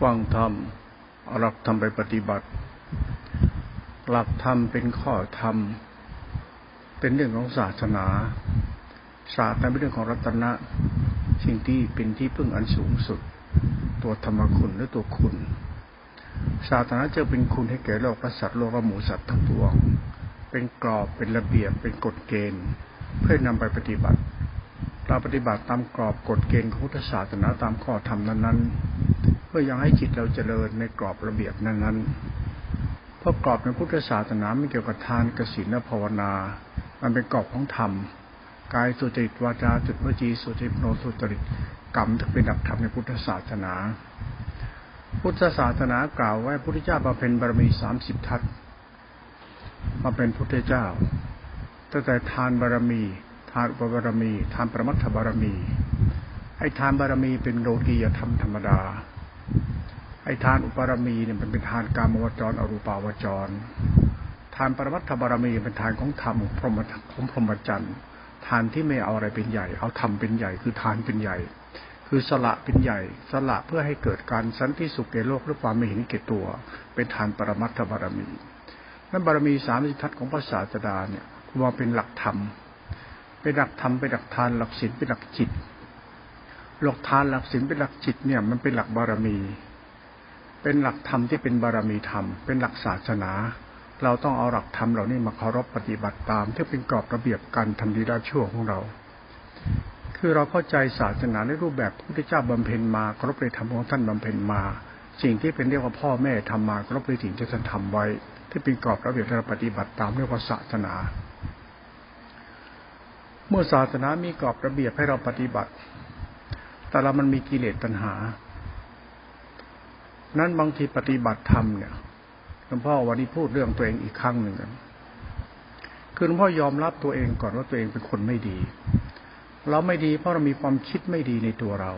ฟังธรรมหลักธรรมไปปฏิบัติ หลักธรรมเป็นข้อธรรม เป็นเรื่องของศาสนา ศาสตร์นั้นเป็นเรื่องของรัตนะ สิ่งที่เป็นที่พึ่งอันสูงสุด ตัวธรรมคุณและตัวคุณ ศาสนาจะเป็นคุณให้แก่โลกและสัตว์โลกและหมูสัตว์ทั้งปวง เป็นกรอบเป็นระเบียบเป็นกฎเกณฑ์ เพื่อนำไปปฏิบัติเราปฏิบัติตามกรอบกฎเกณฑ์ของพุทธศาสนาตามข้อธรรมนั้นๆ เพื่อยังให้จิตเราเจริญในกรอบระเบียบนั้นๆ เพราะกรอบในพุทธศาสนาไม่เกี่ยวกับทานกสินและภาวนา มันเป็นกรอบของธรรม กายสุจริตวาจาจุดวจีสุจริตโนสุจริตกรรมถึงเป็นหลักธรรมในพุทธศาสนา พุทธศาสนากล่าวไว้พุทธเจ้าบำเพ็ญบารมีสามสิบทัศมาเป็นพุทธเจ้าตั้งแต่ทานบารมี ทานอุปบารมี ทานประมัตถบารมี ไอ้ทานบารมีเป็นโลกียธรรมธรรมดา ไอ้ทานอุปารมีเนี่ยมันเป็นทานกามวจรอรูปาวจร ทานปรมัตถบารมีเป็นทานของธรรมพรหมของพรหมจรรย์ทานที่ไม่เอาอะไรเป็นใหญ่ เอาธรรมเป็นใหญ่ คือทานเป็นใหญ่ คือสละเป็นใหญ่ สละเพื่อให้เกิดการสันติสุขแก่โลกหรือความไม่เห็นแก่ตัว เป็นทานปรมัตถบารมีนั้นบารมีสามสิทัศของพระศาสดาเนี่ยว่าเป็นหลักธรรมเป็นหลักธรรมเป็นหลักทานหลักศีลเป็นหลักจิต หลักทานหลักศีลเป็นหลักจิตเนี่ยมันเป็นหลักบารมี เป็นหลักธรรมที่เป็นบารมีธรรม เป็นหลักศาสนา เราต้องเอาหลักธรรมเหล่านี้มาเคารพปฏิบัติตามที่เป็นกรอบระเบียบการทำดีได้ชั่วของเรา คือเราเข้าใจศาสนาในรูปแบบพระพุทธเจ้าบำเพ็ญมาเคารพในธรรมของท่านบำเพ็ญมา สิ่งที่เป็นเรียกว่าพ่อแม่ทำมาเคารพในสิ่งที่ท่านทำไว้ ที่เป็นกรอบระเบียบที่เราปฏิบัติตามเรียกว่าศาสนา เมื่อศาสนามีกรอบระเบียบให้เราปฏิบัติ แต่เรามันมีกิเลสตัณหา นั้นบางทีปฏิบัติธรรมเนี่ยหลวงพ่อวันนี้พูดเรื่องตัวเองอีกครั้งหนึ่งกันคือหลวงพ่อยอมรับตัวเองก่อนว่าตัวเองเป็นคนไม่ดี เราไม่ดีเพราะเรามีความคิดไม่ดีในตัวเรา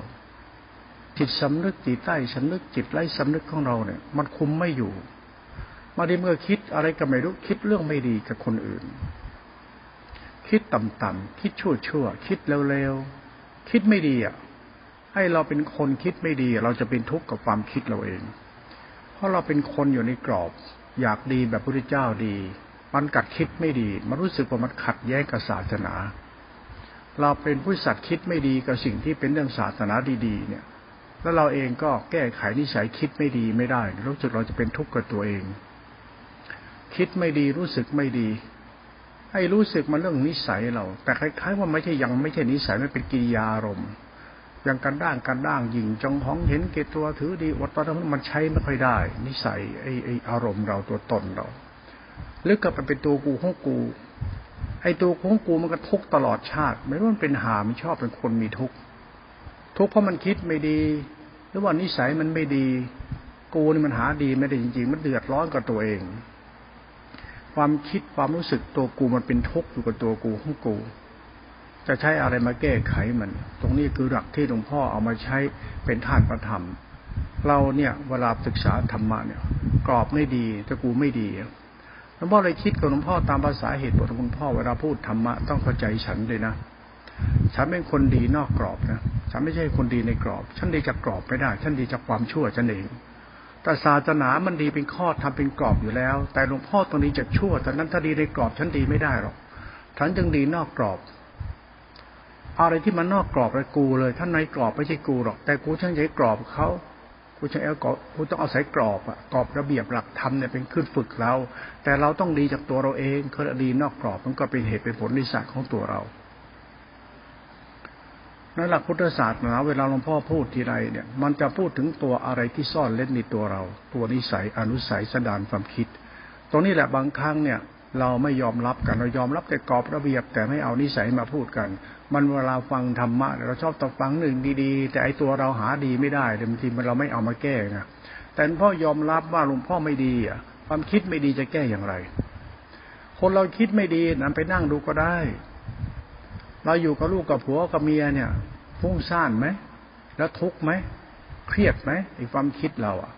จิตสำนึกจิตใต้สำนึกจิตไร้สำนึกของเราเนี่ย มันคุมไม่อยู่มาดีเมื่อคิดอะไรก็ไม่รู้คิดเรื่องไม่ดีกับคนอื่น คิดต่ำๆคิดชั่วๆคิดเร็วๆคิดไม่ดีอะ ให้เราเป็นคนคิดไม่ดี เราจะเป็นทุกข์กับความคิดเราเอง เพราะเราเป็นคนอยู่ในกรอบ อยากดีแบบพระพุทธเจ้าดี มันกัดคิดไม่ดี มันรู้สึกว่ามันขัดแย้งกับศาสนา เราเป็นผู้สัตว์คิดไม่ดีกับสิ่งที่เป็นเรื่องศาสนาดีๆ เนี่ย แล้วเราเองก็แก้ไขนิสัยคิดไม่ดีไม่ได้ รู้สึกเราจะเป็นทุกข์กับตัวเอง คิดไม่ดีรู้สึกไม่ดีให้รู้สึกมันเรื่องนิสัยเรา แต่คล้ายๆว่าไม่ใช่ยังไม่ใช่นิสัยมันเป็นกิริยาอารมณ์ อย่างการด้างการด้างยิงจองห้องเห็นเกตัวถือดีอดตอนนั้นมันใช้ไม่ค่อยได้ นิสัยไอ้ไอ้อารมณ์เราตัวตนเราหรือกลับไปเป็นตัวกูของกู ไอ้ตัวของกูมันก็ทุกตลอดชาติ ไม่รู้มันเป็นหาไม่ชอบเป็นคนมีทุกทุกเพราะมันคิดไม่ดี หรือว่านิสัยมันไม่ดี กูนี่มันหาดีไม่ได้จริง ๆ มันเดือดร้อนกับตัวเอง ความคิดความรู้สึกตัวกูมันเป็นทุกข์อยู่กับตัวกูของกู จะใช้อะไรมาแก้ไขมัน ตรงนี้คือหลักที่หลวงพ่อเอามาใช้เป็นท่านประธรรม เราเนี่ยเวลาศึกษาธรรมะเนี่ย กรอบไม่ดีต่กูไม่ดีหลวงพ่อเลยคิดกับหลวงพ่อตามภาษาเหตุผลของหลวงพ่อเวลาพูดธรรมะต้องเข้าใจฉันเลยนะฉันเป็นคนดีนอกกรอบนะฉันไม่ใช่คนดีในกรอบ ฉันดีจากกรอบไม่ได้ ฉันดีจากความชั่วฉันเองแต่ศาสนามันดีเป็นข้อทำเป็นกรอบอยู่แล้ว แต่หลวงพ่อตรงนี้จะชั่วแต่นั้นถ้าดีในกรอบฉันดีไม่ได้หรอกฉันจึงดีนอกกรอบ อะไรที่มันนอกกรอบเลยกูเลยท่านในกรอบไม่ใช่กูหรอก แต่กูช่างใช้กรอบเขากูใช้เอากรอบกูต้องเอาใส่กรอบอะกรอบระเบียบหลักธรรมเนี่ยเป็นขึ้นฝึกเรา แต่เราต้องดีจากตัวเราเองคือดีนอกกรอบมันก็เป็นเหตุเป็นผลนิสัยของตัวเราในหลักพุทธศาสตร์นาเวลาหลวงพ่อพูดทีไรเนี่ย มันจะพูดถึงตัวอะไรที่ซ่อนเล่นในตัวเรา ตัวนิสัยอนุสัยสดานความคิด ตรงนี้แหละบางครั้งเนี่ย เราไม่ยอมรับกันเรายอมรับแต่กรอบระเบียบ แต่ไม่เอานิสัยมาพูดกัน มันเวลาฟังธรรมะเราชอบต่อฟังหนึ่งดีๆ แต่ไอตัวเราหาดีไม่ได้บางทีมันเราไม่เอามาแก้ไงแต่พ่อยอมรับว่าหลวงพ่อไม่ดีอะ ความคิดไม่ดีจะแก้อย่างไร คนเราคิดไม่ดีนั้นไปนั่งดูก็ได้ เราอยู่กับลูกกับผัวกับเมียเนี่ยฟุ้งซ่านไหมแล้วทุกข์ไหมเครียดไหมไอ้ความคิดเราอะ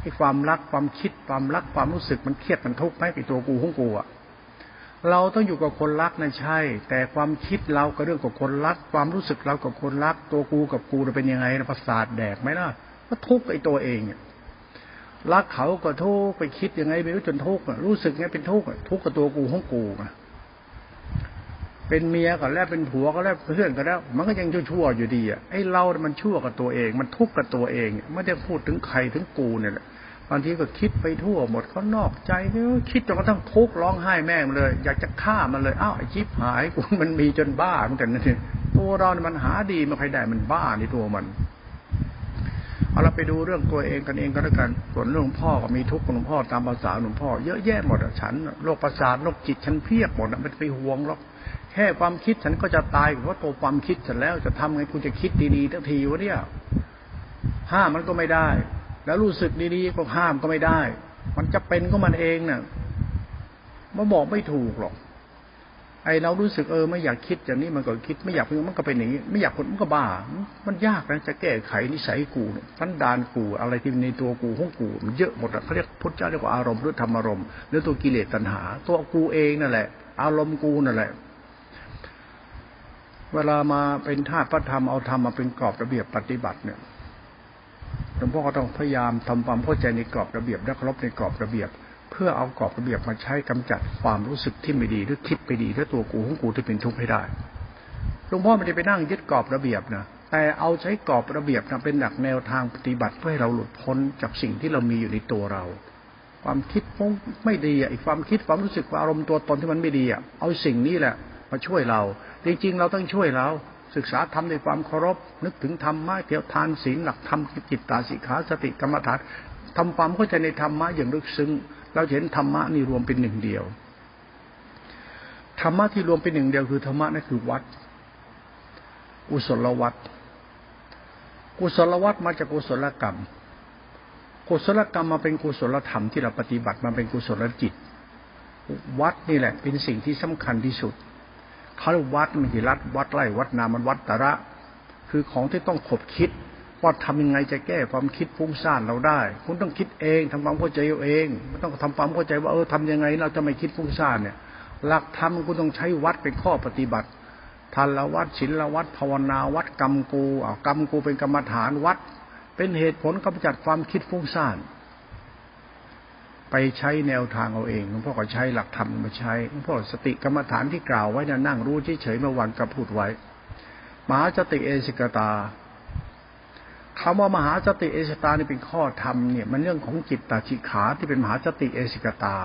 ไอ้ความรักความคิดความรักความรู้สึกมันเครียดมันทุกข์ไหมไอ้ตัวกูของกูอะ เราต้องอยู่กับคนรักนะใช่ แต่ความคิดเราก็เรื่องกับคนรัก ความรู้สึกเรากับคนรัก ตัวกูกับกูจะเป็นยังไงประสาทแดกไหมล่ะก็ทุกข์ไอ้ตัวเองรักเขาก็ทุกข์ไปคิดยังไงไม่รู้จนทุกข์รู้สึกไงเป็นทุกข์ทุกข์กับตัวกูของกูอะเป็นเมียก็แล้วเป็นผัวก็แล้วเพื่อนก็แล้ว มันก็ยังชั่วๆอยู่ดีอะไอ้เรา มันชั่วกับตัวเอง มันทุกข์กับตัวเองไม่ได้พูดถึงใครถึงกูเนี่ยแหละ บางทีก็คิดไปทั่วหมดเขานอกใจคิดจนกระทั่งทุกข์ร้องไห้แม่มันเลย อยากจะฆ่ามันเลยอ้าวไอ้ชิบหายกูมันมีจนบ้าเหมือนกันนะทีตัวเราเนี่ยมันหาดีไม่ใครได้มันบ้าในตัวมันเอาเราไปดูเรื่องตัวเองกันเองก็แล้วกันส่วนเรื่องพ่อก็มีทุกข์ของหลวงพ่อตามภาษาหลวงพ่อเยอะแยะหมดอะฉันโรคประสาทโรคจิตฉันเพียบหมดอะมันไปห่วงหรอกแค่ความคิดฉันก็จะตายเพราะตัวความคิดฉันแล้วจะทำไงกูจะคิดดีๆทันทีวะเนี่ยห้ามมันก็ไม่ได้ แล้วรู้สึกดีๆก็ห้ามก็ไม่ได้ มันจะเป็นก็มันเองเนี่ยมาบอกไม่ถูกหรอกไอเรารู้สึกเออไม่อยากคิดอย่างนี้มันก็คิดไม่อยากมันก็เป็นอย่างนี้ไม่อยากคนมันก็บ้า มันยากนะจะแก้ไขนิสัยกูสันดานกูอะไรที่ในตัวกูห้องกูมันเยอะหมดเขาเรียกพุทธเจ้าเรียกว่าอารมณ์หรือธรรมอารมณ์หรือตัวกิเลสตัณหา ตัวกูเองนั่นแหละ อารมณ์กูนั่นแหละ เวลามาเป็นธาตุพระธรรมเอาธรรมมาเป็นกรอบระเบียบปฏิบัติเนี่ย หลวงพ่อก็ต้องพยายามทำความเข้าใจในกรอบระเบียบและเคารพในกรอบระเบียบ เพื่อเอากรอบระเบียบมาใช้กำจัดความรู้สึกที่ไม่ดีหรือคิดไปดีด้วยตัวกูของกูที่เป็นทุกข์ให้ได้หลวงพ่อไม่ได้ไปนั่งยึดกรอบระเบียบนะแต่เอาใช้กรอบระเบียบนะเป็นหลักแนวทางปฏิบัติเพื่อให้เราหลุดพ้นจากสิ่งที่เรามีอยู่ในตัวเรา ความคิดไม่ดีอะอีกความคิดความรู้สึกอารมณ์ตัวตนที่มันไม่ดีอะเอาสิ่งนี้แหละ มาช่วยเรา จริงๆเราต้องช่วยเรา ศึกษาทำด้วยความเคารพ นึกถึงธรรมะเกี่ยวทานศีลหลักธรรมจิตตาสิกขาสติกรรมฐานทำความเข้าใจในธรรมะอย่างลึกซึ้งเราเห็นธรรมะนี่รวมเป็นหนึ่งเดียวธรรมะที่รวมเป็นหนึ่งเดียวคือธรรมะนั่นคือวัด กุศลวัดกุศลวัดมาจากกุศลกรรม กุศลกรรมมาเป็นกุศลธรรมที่เราปฏิบัติมาเป็นกุศลจิต วัดนี่แหละเป็นสิ่งที่สำคัญที่สุด เขาเรียกวัดมันคือรัดวัดไร่วัดนามันวัดตระ คือของที่ต้องขบคิด ว่าทำยังไงจะแก้ความคิดฟุ้งซ่านเราได้ คุณต้องคิดเองทำความเข้าใจเองไม่ต้องทำความเข้าใจว่าเออทำยังไงเราจะไม่คิดฟุ้งซ่านเนี่ย หลักธรรมคุณต้องใช้วัดเป็นข้อปฏิบัติทันละวัดศีละวัดภาวนาวัดกรรมกูอ่ากรรมกูเป็นกรรมฐานวัด เป็นเหตุผลกำจัดความคิดฟุ้งซ่าน ไปใช้แนวทางเอาเองหลวงพ่อก็ใช้หลักธรรมมาใช้หลวงพ่อสติกรรมฐานที่กล่าวไว้นะนั่งรู้เฉยๆเมื่อวันก็พูดไว้ มหาสติเอสิกตาคำว่ามหาสติเอสิตานี่เป็นข้อธรรมเนี่ยมันเรื่องของจิตตาชิขาที่เป็นมหาสติเอสิกตา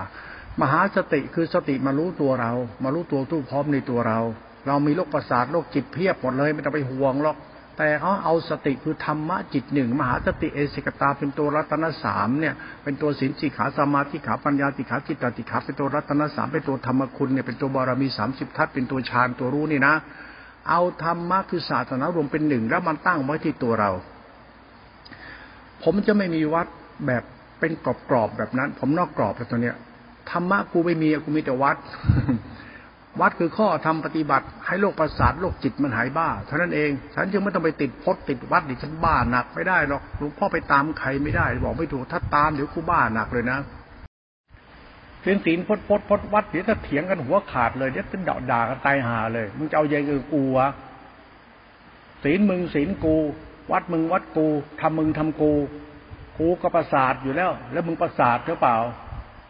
มหาสติคือสติมารู้ตัวเรา มารู้ตัวตู้พร้อมในตัวเรา เรามีโรคประสาทโรคจิตเพียบหมดเลย ไม่ต้องไปห่วงหรอก แต่เขาเอาสติคือธรรมะจิตหนึ่ง มหาสติเอสิกตาเป็นตัวรัตนสามเนี่ย เป็นตัวสินสิขาสมาธิขาปัญญาติขาจิตตติขาเป็นตัวรัตนสามเป็นตัวธรรมคุณเนี่ยเป็นตัวบารมีสามสิบทัศเป็นตัวฌานตัวรู้นี่นะ เอาธรรมะคือศาสนารวมเป็นหนึ่งแล้วมันตั้งไว้ที่ตัวเรา ผมจะไม่มีวัดแบบเป็นกรอบๆแบบนั้น ผมนอกกรอบแล้วตัวเนี้ยธรรมะกูไม่มีกูมีแต่วัด วัดคือข้อทำปฏิบัติ ให้โรคประสาทโรคจิตมันหายบ้าเท่านั้นเอง ฉันจึงไม่ต้องไปติดพดติดวัดดิฉันบ้าหนักไม่ได้หรอกหลวงพ่อไปตามใครไม่ได้ บอกไม่ถูกถ้าตามเดี๋ยวกูบ้าหนักเลยนะเสียงศีลพดพดพดวัดเดี๋ยวถ้าเถียงกันหัวขาดเลยเดี๋ยวจะด่าด่ากันตายหาเลยมึงจะเอาอย่างอื่นกูวะศีลมึงศีลกู วัดมึงวัดกูทำมึงทำกูกูก็ประสาทอยู่แล้ว แล้วมึงประสาทหรือเปล่า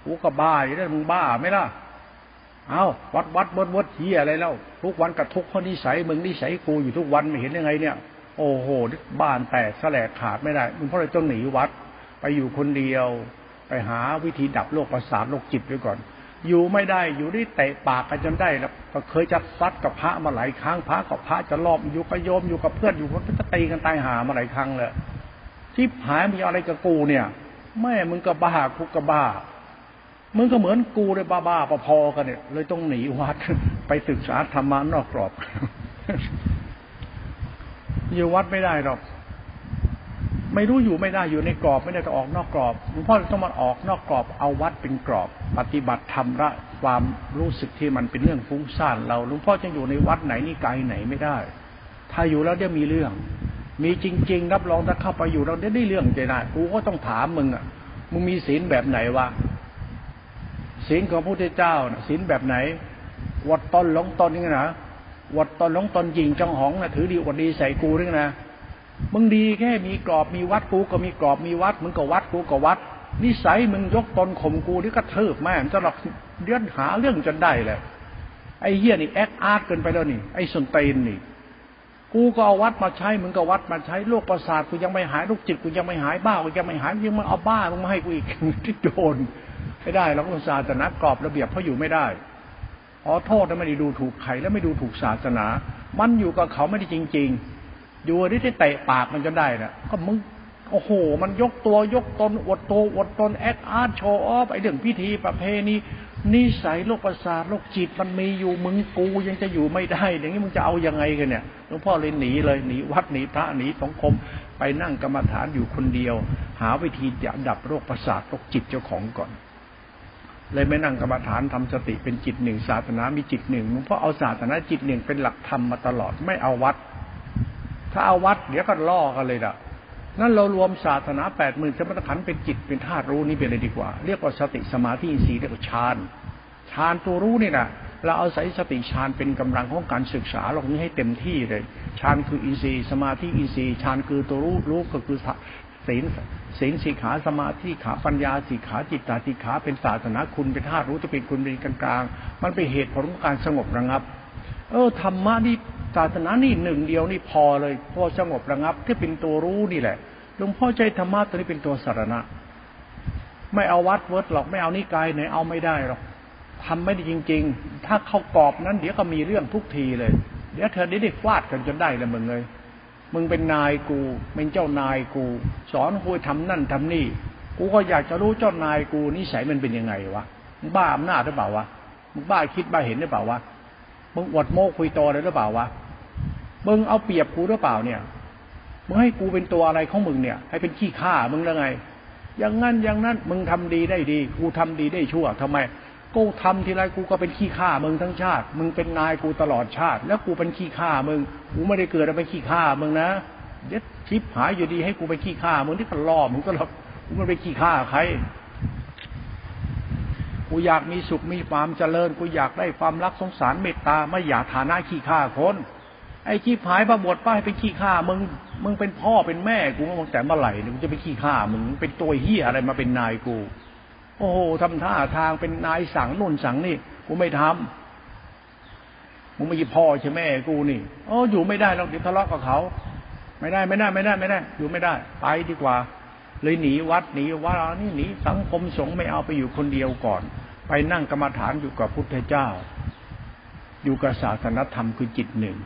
กูก็บ้าอยู่แล้วมึงบ้าไหมล่ะ เอาวัดวัดวัดวัดเฮียอะไรแล้วทุกวันกระทุกข้อนิสัยมึงนิสัยกูอยู่ทุกวันไม่เห็นยังไงเนี่ย โอ้โหบ้านแตกแสลกขาดไม่ได้มึงเพราะอะไรต้องหนีวัด ไปอยู่คนเดียว ไปหาวิธีดับโรคประสาทโรคจิตไว้ก่อน อยู่ไม่ได้อยู่ได้เตะปากกันจนได้แล้วก็เคยจะซัดกับพระมาหลายครั้งพระกับพระจะรอบอยู่กับโยมอยู่กับเพื่อนอยู่ก็จะตีกันตายหามาหลายครั้งเลยที่หายมีอะไรกับกูเนี่ยแม่มึงก็บ้ากูก็บ้า มึงก็เหมือนกูเลยบ้าบ้าพอๆกันเนี่ย เลยต้องหนีวัดไปศึกษาธรรมะนอกกรอบอยู่วัดไม่ได้หรอก ไม่รู้อยู่ไม่ได้อยู่ในกรอบ ไม่ได้ต้องออกนอกกรอบหลวงพ่อต้องมาออกนอกกรอบ เอาวัดเป็นกรอบ ปฏิบัติธรรมละความรู้สึกที่มันเป็นเรื่องฟุ้งซ่านเราหลวงพ่อจะอยู่ในวัดไหนนี่ไกลไหนไม่ได้ ถ้าอยู่แล้วเดี๋ยวมีเรื่อง มีจริง ๆ รับรองถ้าเข้าไปอยู่เราได้ได้เรื่องใจนะกูก็ต้องถามมึงอะมึงมีศีลแบบไหนวะ ศีลของพระพุทธเจ้าศีลแบบไหน วัดตนหลงตนนี่นะวัดตนหลงตนยิงจังหองนะถือดีอวดดีใส่กูนี่นะมึงดีแค่มีกรอบมีวัดกูก็มีกรอบมีวัด มึงก็วัดกูก็วัด นิสัยมึงยกตนข่มกูนี่ก็เทิบแม่งจะหลอกเดือนหาเรื่องจนได้แหละไอ้เฮียนี่แอคอาร์ตเกินไปแล้วนี่ ไอ้สนเตนนี่ กูก็เอาวัดมาใช้มึงก็วัดมาใช้โรคประสาทกูยังไม่หายโรคจิตกูยังไม่หายบ้ากูยังไม่หายยังมาเอาบ้ามึงมาให้กูอีกที่โดน ไม่ได้เราก็ศาสนากรอบระเบียบเขาอยู่ไม่ได้ขอโทษนะไม่ได้ดูถูกใครและไม่ดูถูกศาสนา มันอยู่กับเขาไม่ได้จริง ๆ อยู่ที่เตะปากมันจนได้นะก็มึงโอ้โห มันยกตัวยกตนอดตัวอดตน act art show off ไอเรื่องพิธีประเพณีนิสัยโรคประสาทโรคจิตมันมีอยู่มึงกูยังจะอยู่ไม่ได้ อย่างนี้มึงจะเอายังไงกันเนี่ยหลวงพ่อเลยหนีเลยหนีวัดหนีพระหนีสังคม ไปนั่งกรรมฐานอยู่คนเดียว หาวิธีดับโรคประสาทโรคจิตเจ้าของก่อน เลยไม่นั่งกรรมฐานทำสติเป็นจิตหนึ่งศาสนามีจิตหนึ่งหลวงพ่อเอาศาสนาจิตหนึ่งเป็นหลักธรรมมาตลอดไม่เอาวัด ถ้าเอาวัดเดี๋ยวก็ล่อกันเลยล่ะนั่นเรารวมศาสนาแปดหมื่นสมถขันเป็นจิตเป็นธาตุรู้นี่เป็นเลยดีกว่า เรียกว่าสติสมาธิอินทรีย์เรียกว่าฌานฌานตัวรู้นี่นะเราเอาศัยสติฌานเป็นกำลังของการศึกษาเรานี้ให้เต็มที่เลยฌานคืออินทรีย์สมาธิอินทรีย์ฌานคือตัวรู้รู้ก็คือ ศีลศีลสีขาสมาธิขาปัญญาสีขาจิตตาสีขาเป็นศาสนาคุณเป็นธาตุรู้จะเป็นคุณเป็นกลางๆมันเป็นเหตุผลของการสงบระงับ เออธรรมะนี่ศาสนานี่หนึ่งเดียวนี่พอเลยพอสงบระงับที่เป็นตัวรู้นี่แหละหลวงพ่อใจธรรมะตัวนี้เป็นตัวสารณะ ไม่เอาวัดเวิร์ดหรอกไม่เอานิกายไหนเอาไม่ได้หรอกทำไม่ได้จริง ๆ ถ้าเข้ากรอบนั้นเดี๋ยวก็มีเรื่องทุกทีเลย เดี๋ยวเธอได้ได้ฟาดกันจนได้เลยมึงเลย มึงเป็นนายกูเป็นเจ้านายกู สอนกูทำนั่นทำนี่ กูก็อยากจะรู้เจ้านายกูนิสัยมันเป็นยังไงวะมึงบ้าอำนาจหรือเปล่าวะมึงบ้าคิดบ้าเห็นหรือเปล่าวะมึงอวดโม้คุยโตเลยหรือเปล่าวะมึงเอาเปรียบกูหรือเปล่าเนี่ยมึงให้กูเป็นตัวอะไรของมึงเนี่ย ให้เป็นขี้ข้ามึงแล้วไง อย่างนั้นอย่างนั้นมึงทำดีได้ดี กูทำดีได้ชั่วทำไม กูทำทีไรกูก็เป็นขี้ข้ามึงทั้งชาติ มึงเป็นนายกูตลอดชาติ แล้วกูเป็นขี้ข้ามึง กูไม่ได้เกิดมาเป็นขี้ข้ามึงนะเด็ดชิปหายอยู่ดีให้กูเป็นขี้ข้ามึงที่ก็ล่อมึงก็หลอกกูมันเป็นขี้ข้าใคร กูอยากมีสุขมีความเจริญ กูอยากได้ความรักสงสารเมตตาไม่อยากฐานะขี้ข้าคนไอ้ขี้หายประบดป้ายเป็นขี้ข้ามึง มึงเป็นพ่อเป็นแม่กูมึงแต่เมื่อไหร่มึงจะไปขี้ข้ามึงเป็นตัวเฮียอะไรมาเป็นนายกู โอ้โหทำท่าทางเป็นนายสั่งนู่นสั่งนี่ กูไม่ทำมึงไม่ใช่พ่อใช่แม่กูนี่อ้อยู่ไม่ได้เราเดี๋ยวทะเลาะกับเขา ไม่ได้ไม่ได้ไม่ได้ไม่ได้ อยู่ไม่ได้ ไปดีกว่า เลยหนีวัดหนีวัดนี่หนีสังคมสงฆ์ไม่เอาไปอยู่คนเดียวก่อน ไปนั่งกรรมฐานอยู่กับพุทธเจ้า อยู่กับศาสนธรรมคือจิตหนึ่ง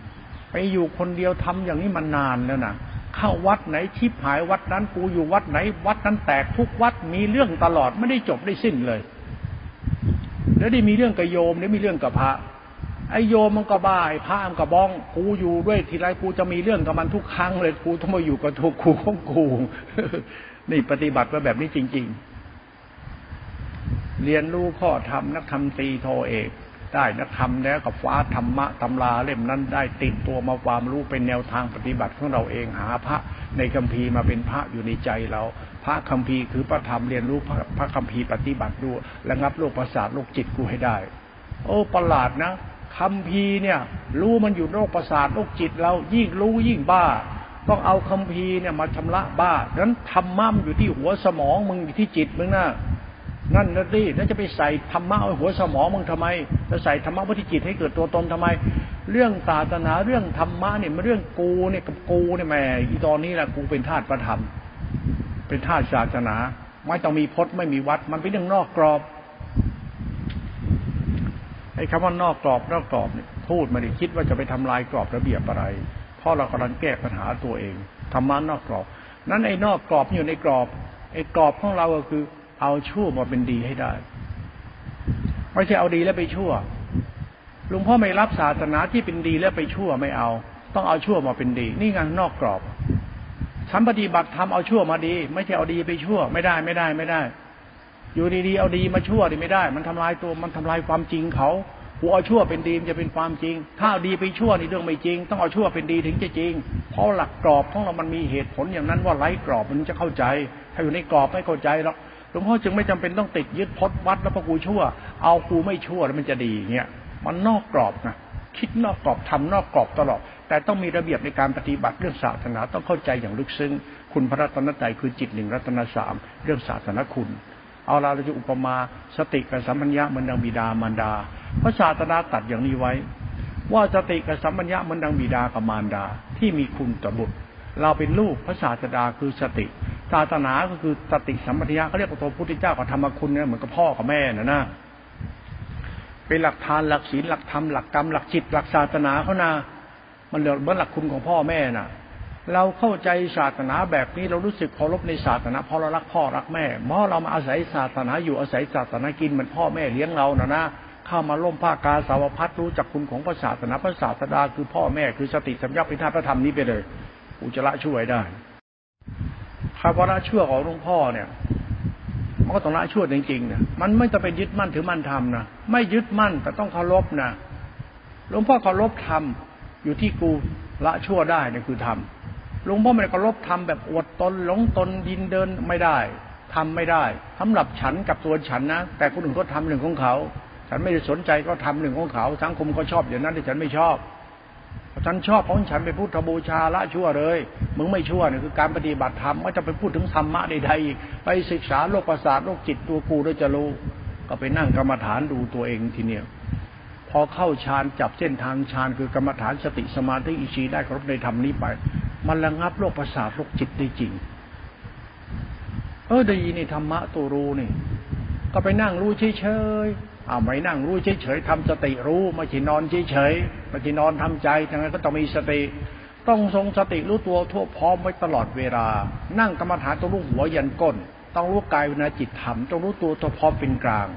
ไปอยู่คนเดียวทำอย่างนี้มานานแล้วนะ เข้าวัดไหนชิบหายวัดนั้นกูอยู่วัดไหน วัดนั้นแตกทุกวัดมีเรื่องตลอดไม่ได้จบได้สิ้นเลย แล้วได้มีเรื่องกับโยมแล้มีเรื่องกับพระไอโยมมันก็บ้าไอพระมันก็บ้องกูอยู่ด้วยทีไรกูจะมีเรื่องกับมันทุกครั้งเลยกูต้องมาอยู่กับทุกกูของกูนี่ปฏิบัติมาแบบนี้จริง ๆ เรียนรู้ข้อธรรมนักธรรมตีโทเอก ได้นะทำแล้วกับฟ้าธรรมะตำราเล่มนั้นได้ติดตัวมาความรู้เป็นแนวทางปฏิบัติของเราเองหาพระในคัมภีร์มาเป็นพระอยู่ในใจเรา พระคัมภีร์คือพระธรรมเรียนรู้พระพระคัมภีร์ปฏิบัติดูระงับโรคประสาทโรคจิตกูให้ได้ โอ้ประหลาดนะคัมภีร์เนี่ย รู้มันอยู่โรคประสาทโรคจิตเรายิ่งรู้ยิ่งบ้า ต้องเอาคัมภีร์เนี่ยมาชำระบ้าดังนั้นธรรมะมันอยู่ที่หัวสมองมึงอยู่ที่จิตมึงน่ะ นั่นนะดิแล้วจะไปใส่ธรรมะไว้หัวสมองมึงทำไมจะใส่ธรรมะว้ที่จิตให้เกิดตัวตนทำไม เรื่องศาสนาเรื่องธรรมะเนี่ยมันเรื่องกูเนี่ยกับกูเนี่ยแม่อีตอนนี้แหละกูเป็นธาตุประธรรม เป็นธาตุศาสนา ไม่ต้องมีพจน์ไม่มีวัด มันเป็นเรื่องนอกกรอบไอ้คำว่านอกกรอบนอกกรอบเนี่ยพูดมาดิคิดว่าจะไปทำลายกรอบระเบียบอะไรเพราะเรากำลังแก้ปัญหาตัวเองธรรมะนอกกรอบ นั้นไอ้นอกกรอบอยู่ในกรอบไอ้กรอบของเราก็คือ เอาชั่วมาเป็นดีให้ได้ ไม่ใช่เอาดีแล้วไปชั่วหลวงพ่อไม่รับศาสนาที่เป็นดีแล้วไปชั่วไม่เอา ต้องเอาชั่วมาเป็นดี นี่งานนอกกรอบฉันปฏิบัติทำเอาชั่วมาดี ไม่ใช่เอาดีไปชั่ว ไม่ได้ไม่ได้ไม่ได้ อยู่ดีๆเอาดีมาชั่วดีไม่ได้ มันทำลายตัวมันทำลายความจริงเขาหัวเอาชั่วเป็นดีจะเป็นความจริง ถ้าเอาดีไปชั่วนี่เรื่องไม่จริง ต้องเอาชั่วเป็นดีถึงจะจริง เพราะหลักกรอบของเรามันมีเหตุผลอย่างนั้นว่าไร้กรอบมันจะเข้าใจ ถ้าอยู่ในกรอบไม่เข้าใจหรอก หลวงพ่อจึงไม่จำเป็นต้องติดยึดพจนวัดแล้วพอกูชั่ว เอากูไม่ชั่วแล้วมันจะดีเงี้ยมันนอกกรอบนะคิดนอกกรอบทำนอกกรอบตลอด แต่ต้องมีระเบียบในการปฏิบัติเรื่องศาสนาต้องเข้าใจอย่างลึกซึ้งคุณพระรัตนตรัยคือจิตหนึ่งรัตนสามเรื่องศาสนาคุณ เอาเราจะอุปมาสติกับสัมปัญญะเหมือนดังบิดามารดาพระศาสนาตัดอย่างนี้ไว้ ว่าสติกับสัมปัญญะเหมือนดังบิดากับมารดาที่มีคุณต่อบุตร เราเป็นลูกพระศาสดาคือสติ ศาสนาก็คือสติสัมปัญญะเขาเรียกว่าตัวพุทธเจ้ากับธรรมคุณเนี่ยเหมือนกับพ่อกับแม่นะนะเป็นหลักทานหลักศีลหลักธรรมหลักกรรมหลักจิตหลักศาสนาเขานะมันเหมือบนหลักคุณของพ่อแม่น่ะ เราเข้าใจศาสนาแบบนี้เรารู้สึกเคารพในศาสนาเพราะเรารักพ่อรักแม่เพราะเรามาอาศัยศาสนาอยู่อาศัยศาสนากินเหมือนพ่อแม่เลี้ยงเรานะนะเข้ามาล่มผ้ากาสาวพัดรู้จักคุณของพระศาสนาพระศาสดาคือพ่อแม่คือสติสัมยาพิธาพระธรรมนี้ไปเลย อุจระช่วยได้คำว่าละชั่วของหลวงพ่อเนี่ย มันก็ต้องละชั่วจริงๆนะมันไม่ต้องไปยึดมั่นถือมั่นทำนะไม่ยึดมั่นแต่ต้องเคารพนะหลวงพ่อเคารพทำอยู่ที่กูละชั่วได้เนี่ยคือทำหลวงพ่อไม่ได้เคารพทำแบบอวดตนหลงตนดินเดินไม่ได้ทำไม่ได้สำหรับฉันกับตัวฉันนะแต่คนอื่นก็ทำหนึ่งของเขา ฉันไม่ได้สนใจก็ทำหนึ่งของเขา สังคมก็ชอบอย่างนั้นแต่ฉันไม่ชอบ ฉันชอบของฉันไปพุทธบูชาละชั่วเลย มึงไม่ชั่วเนี่ยคือการปฏิบัติธรรมไม่จะไปพูดถึงธรรมะใดๆอีกไปศึกษาโลกประสาทโลกจิตตัวกูด้วยจะรู้ก็ไปนั่งกรรมฐานดูตัวเองทีเนี้ยพอเข้าฌานจับเส้นทางฌานคือกรรมฐานสติสมาธิอิชีได้ครบในธรรมนี้ไป มันระงับโลกประสาทโลกจิตได้จริง เออดีนี่ธรรมะตัวรู้นี่ ก็ไปนั่งรู้เฉย เอาไม่นั่งรู้เฉยๆทำสติรู้ไม่ใช่นอนเฉยๆไม่ใช่นอนทำใจทั้งนั้นก็ต้องมีสติ ต้องทรงสติรู้ตัวทั่วพร้อมไว้ตลอดเวลา นั่งกรรมฐานต้องรู้หัวยันก้น ต้องรู้กายวินาจิตธรรมต้องรู้ตัวทั่วพร้อมเป็นกลาง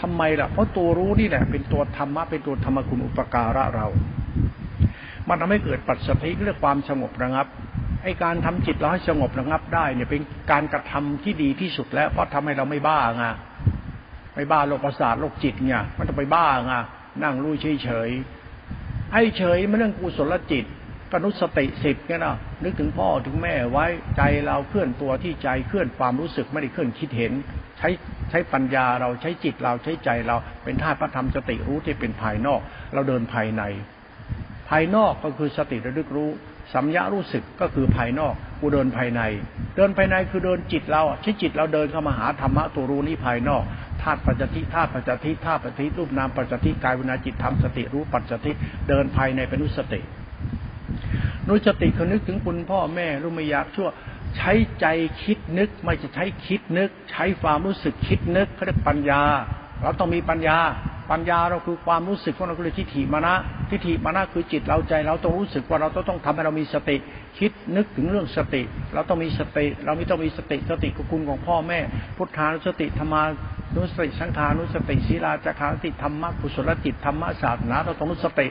ทำไมล่ะ เพราะตัวรู้นี่แหละเป็นตัวธรรมะเป็นตัวธรรมคุณอุปการะเรา มันทำให้เกิดปัจสติเรื่องความสงบระงับ ไอการทำจิตเราให้สงบระงับได้เนี่ยเป็นการกระทำที่ดีที่สุดแล้ว เพราะทำให้เราไม่บ้าไง ไม่บ้าโรคประสาทโรคจิตเนี่ยมันจะไปบ้าไงนั่งรู้เฉยเฉยไอ้เฉยมันเรื่องกุศลจิตกนุสติสิบเนี่ยนะนึกถึงพ่อถึงแม่ไว้ใจเราเคลื่อนตัวที่ใจเคลื่อนความรู้สึกไม่ได้เคลื่อนคิดเห็น ใช้ใช้ปัญญาเราใช้จิตเราใช้ใจเราเป็นธาตุพระธรรมสติรู้ที่เป็นภายนอก เราเดินภายใน ภายนอกก็คือสติระลึกรู้สัมยารู้สึกก็คือภายนอกกูเดินภายใน เดินภายในคือเดินจิตเราใช้จิตเราเดินเข้ามาหาธรรมะตัวรู้นี้ภายนอก ธาตุปัจจทิธาตุปัจจทิธาตุปัจจทิรูปนามปัจจทิกายวินาจิตธรรมสติรู้ปัจจทิเดินภายในเป็นนุสติ นุสติคือนึกถึงคุณพ่อแม่รู้ไม่อยากชั่ว ใช้ใจคิดนึก ไม่จะใช้คิดนึก ใช้ความรู้สึกคิดนึกเขาเรียกปัญญา เราต้องมีปัญญาปัญญาเราคือความรู้สึกของเราคือทิฏฐิมานะ ทิฏฐิมานะคือจิตเราใจเราต้องรู้สึกว่าเราต้องต้องทำให้เรามีสติ คิดนึกถึงเรื่องสติ เราต้องมีสติ เราไม่ต้องมีสติสติคือคุณของพ่อแม่ พุทธานุสติธรรมา นุสติสังขานุสติศีลาจาราติธรรมะกุศลจิตธรรมะศาสนาเราต้องนุสติ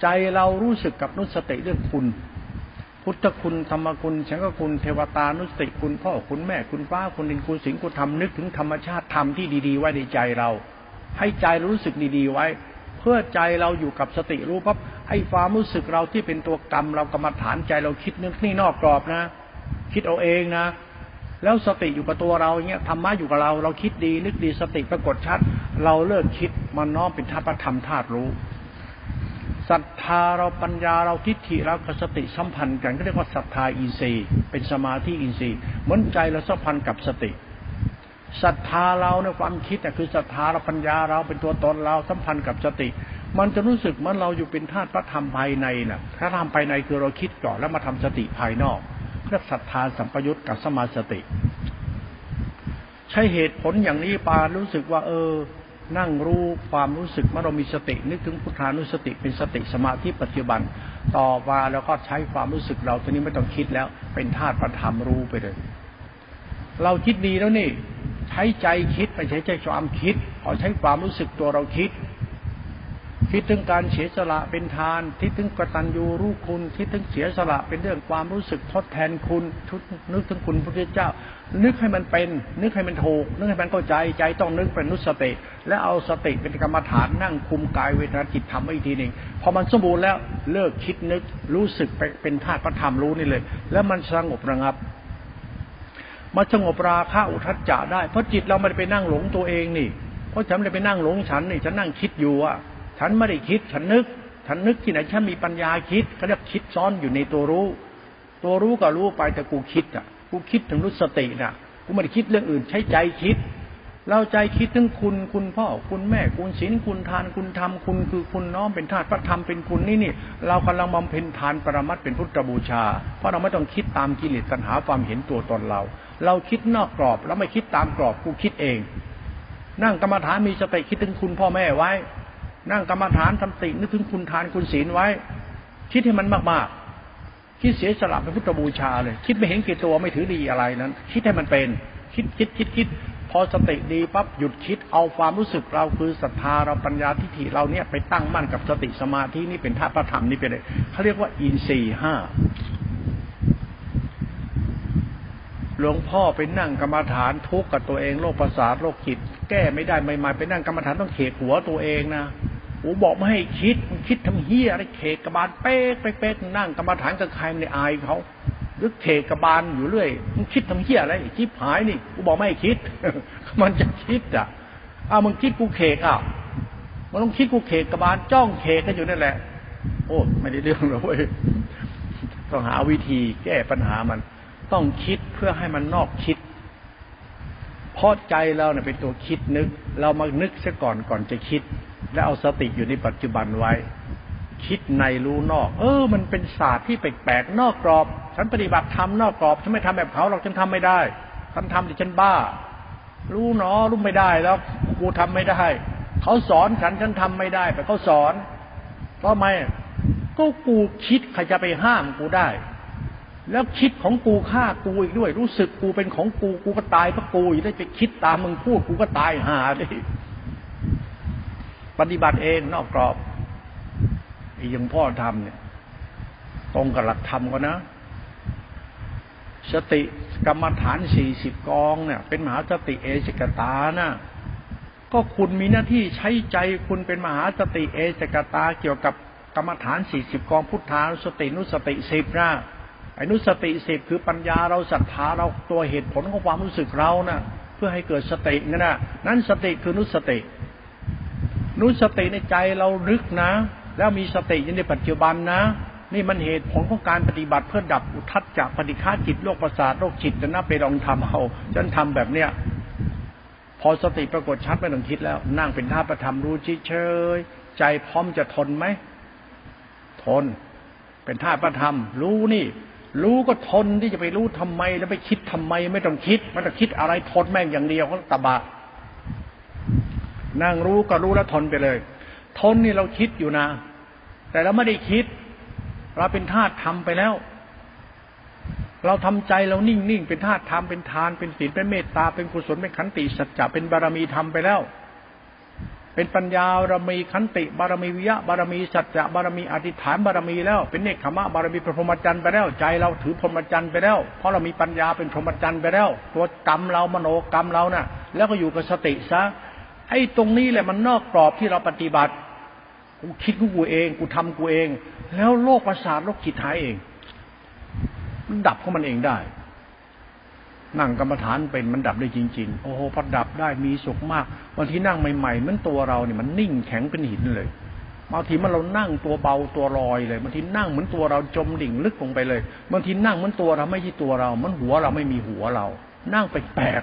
ใจเรารู้สึกกับนุสติเรื่องคุณ พุทธคุณธรรมคุณฉันก็คุณเทวตานุสติคุณพ่อคุณแม่คุณป้าคุณดินคุณสิงคุณธรรมนึกถึงธรรมชาติธรรมที่ดีๆไว้ในใจเรา ให้ใจรู้สึกดีๆไว้ เพื่อใจเราอยู่กับสติรู้ปั๊บให้ความรู้สึกเราที่เป็นตัวกรรมเรากรรมฐานใจเราคิดนึกนี่นอกกรอบนะ คิดเอาเองนะ แล้วสติอยู่กับตัวเราเงี้ยธรรมะอยู่กับเรา เราคิดดีนึกดีสติปรากฏชัด เราเลิกคิดมันน้อมเป็นธาตุธรรมธาตุรู้ศรัทธาเราปัญญาเราทิฏฐิเรากับสติสัมพันธ์กันก็เรียกว่าศรัทธาอินทรีย์ เป็นสมาธิอินทรีย์เหมือนใจเราสัมพันธ์กับสติศรัทธาเราในความคิดคือศรัทธาเราปัญญาเราเป็นตัวตนเราสัมพันธ์กับสติ มันจะรู้สึกเหมือนเราอยู่เป็นธาตุพระธรรมภายในน่ะพระธรรมภายในคือเราคิดก่อนแล้วมาทำสติภายนอก เรียกศรัทธาสัมปยุตกับสมาสติ ใช้เหตุผลอย่างนี้ปารู้สึกว่า เออ นั่งรู้ความรู้สึกเมื่อเรามีสติ นึกถึงพุทธานุสติเป็นสติสมาธิปัจจุบัน ต่อมาแล้วก็ใช้ความรู้สึกเราตอนนี้ไม่ต้องคิดแล้ว เป็นธาตุประธรรมรู้ไปเลย เราคิดดีแล้วนี่ ใช้ใจคิดไปใช้ใจความคิดขอใช้ความรู้สึกตัวเราคิด คิดถึงการเสียสละเป็นทาน คิดถึงกตัญญูรู้คุณ คิดถึงเสียสละเป็นเรื่องความรู้สึกทดแทนคุณทุนึกถึงคุณพระพุทธเจ้า นึกให้มันเป็น นึกให้มันถูก นึกให้มันเข้าใจ ใจต้องนึกเป็นนุสติ และเอาสติเป็นกรรมฐานนั่งคุมกายเวทนาจิตทำอีกทีหนึ่ง พอมันสมบูรณ์แล้วเลิกคิดนึกรู้สึกเป็นธาตุพระธรรมรู้นี่เลย แล้วมันสงบระงับมาสงบราคะอุทัจจะได้ เพราะจิตเราไม่ได้ไปนั่งหลงตัวเองนี่ เพราะฉันไม่ได้ไปนั่งหลงฉันนี่ ฉันนั่งคิดอยู่อะ ฉันไม่ได้คิด ฉันนึก ฉันนึกที่ไหนฉันมีปัญญาคิดเขาเรียกคิดซ้อนอยู่ในตัวรู้ ตัวรู้ก็รู้ไปแต่กูคิดอะ กูคิดถึงรู้สติน่ะ กูไม่ได้คิดเรื่องอื่น ใช้ใจคิด เราใจคิดถึงคุณ คุณพ่อ คุณแม่ คุณศีล คุณทาน คุณธรรม คุณคือคุณน้อมเป็นธาตุพระธรรมเป็นคุณนี่นี่ เรากำลังบำเพ็ญทานปรมัตเป็นพุทธบูชา เพราะเราไม่ต้องคิดตามกิเลสตัณหาความเห็นตัวตนเรา เราคิดนอกกรอบแล้วไม่คิดตามกรอบ กูคิดเอง นั่งกรรมฐานมีสติคิดถึงคุณพ่อแม่ไว้ นั่งกรรมฐานทำตินึกถึงคุณทานคุณศีลไว้ คิดให้มันมากๆ คิดเสียสละเป็นพุทธบูชาเลย คิดไม่เห็นกี่ตัวไม่ถือดีอะไรนั้น คิดให้มันเป็น คิดคิดคิดคิดพอสติดีปั๊บหยุดคิดเอาความรู้สึกเราคือศรัทธาเราปัญญาทิฏฐิเราเนี่ยไปตั้งมั่นกับสติสมาธินี่เป็นธาตุพระธรรมนี่เป็นเลยเขาเรียกว่าอินทรีห้าหลวงพ่อไปนั่งกรรมฐานทุกข์กับตัวเองโรคประสาทโรคจิต แก้ไม่ได้ไม่มาไปนั่งกรรมฐานต้องเขกหัวตัวเองนะ อูบอกไม่ให้คิดมันคิดทำเฮียอะไรเขกกระบาลเป๊กเป๊กเป๊กนั่งกรรมฐานกับใครในอายเขาหรือเขกกระบาลอยู่เรื่อยมึงคิดทำเฮียอะไรคิดหายนี่กูบอกไม่ให้คิด มันจะคิดอะอ้ามึงคิดกูเขกอะมันต้องคิดกูเขกกระบาลจ้องเขกกันอยู่นั่นแหละ โอ้ไม่ได้เรื่องเลยต้องหาวิธีแก้ปัญหามัน ต้องคิดเพื่อให้มันนอกคิดเพราะใจเราเนี่ยเป็นตัวคิดนึก เรามานึกซะก่อนก่อนจะคิด และเอาสติอยู่ในปัจจุบันไว้ คิดในรู้นอก เออ มันเป็นศาสตร์ที่แปลกๆนอกกรอบ ฉันปฏิบัติทำนอกกรอบฉันไม่ทำแบบเขาหรอกฉันทำไม่ได้ฉันทำดิฉันบ้า รู้เนาะรู้ไม่ได้แล้วกูทำไม่ได้เขาสอนฉันฉันทำไม่ได้ แต่เขาสอนเพราะไม่ก็กูคิดใครจะไปห้ามกูได้ แล้วคิดของกูฆ่ากูอีกด้วย รู้สึกกูเป็นของกูกูก็ตายเพราะกูอีกได้ไปคิดตามมึงพูดกูก็ตายหาดิ ปฏิบัติเองนอกกรอบไอ้ยังพ่อทำเนี่ย ตรงกับหลักธรรมก็นะ สติกรรมฐานสี่สิบกองเนี่ย เป็นมหาสติเอกัคคตานะก็คุณมีหน้าที่ใช้ใจคุณเป็นมหาสติเอกัคคตา เกี่ยวกับกรรมฐานสี่สิบกองพุทธานุสตินุสติสิบนะไอ้นุสติสิบคือปัญญาเราศรัทธาเราตัวเหตุผลของความรู้สึกเราน่ะ เพื่อให้เกิดสตินั่นนะนั้นสติคือนุสติ นุสติในใจเราลึกนะ แล้วมีสติอยู่ในปัจจุบันนะ นี่มันเหตุผลของการปฏิบัติเพื่อดับอุทัศจากปฏิฆาจิตโรคประสาทโรคจิตจะนะไปลองทำเอาฉันทำแบบเนี้ยพอสติปรากฏชัดไม่ต้องคิดแล้ว นั่งเป็นท่าประธรรมรู้เฉยใจพร้อมจะทนไหมทน เป็นท่าประธรรม รู้นี่ รู้ก็ทนที่จะไปรู้ทำไม แล้วไปคิดทำไม ไม่ต้องคิดไม่ต้องคิดอะไรทนแม่งอย่างเดียวเขาตบะ นั่งรู้ก็รู้แล้วทนไปเลย ทนนี่เราคิดอยู่นะ แต่เราไม่ได้คิด เราเป็นธาตุทำไปแล้ว เราทำใจเรานิ่งนิ่งเป็นธาตุทำเป็นทานเป็นศีลเป็นเมตตาเป็นกุศลเป็นขันติสัจจะเป็นบารมีทำไปแล้ว เป็นปัญญาบารมีขันติบารมีวิยะบารมีสัจจะบารมีอธิษฐานบารมีแล้ว เป็นเนคขมะบารมีพรหมจรรย์ไปแล้ว ใจเราถือพรหมจรรย์ไปแล้ว เพราะเรามีปัญญาเป็นพรหมจรรย์ไปแล้ว ตัวกรรมเรามโนกรรมเรานะ่ะ แล้วก็อยู่กับสติซะ ไอ้ตรงนี้แหละมันนอกกรอบที่เราปฏิบัติ กูคิดกูกูเอง กูทำกูเอง แล้วโลกประสาทโลกจิตหายเอง มันดับของมันเองได้ นั่งกรรมฐานเป็นมันดับได้จริง ๆ โอ้โหพอดับได้มีสุขมากบางทีนั่งใหม่ๆมันตัวเราเนี่ยมันนิ่งแข็งเป็นหินเลยบางทีมันเรานั่งตัวเบาตัวลอยเลยบางทีนั่งเหมือนตัวเราจมดิ่งลึกลงไปเลยบางทีนั่งเหมือนตัวเราไม่ใช่ตัวเรา มันหัวเราไม่มีหัวเรา นั่งแปลก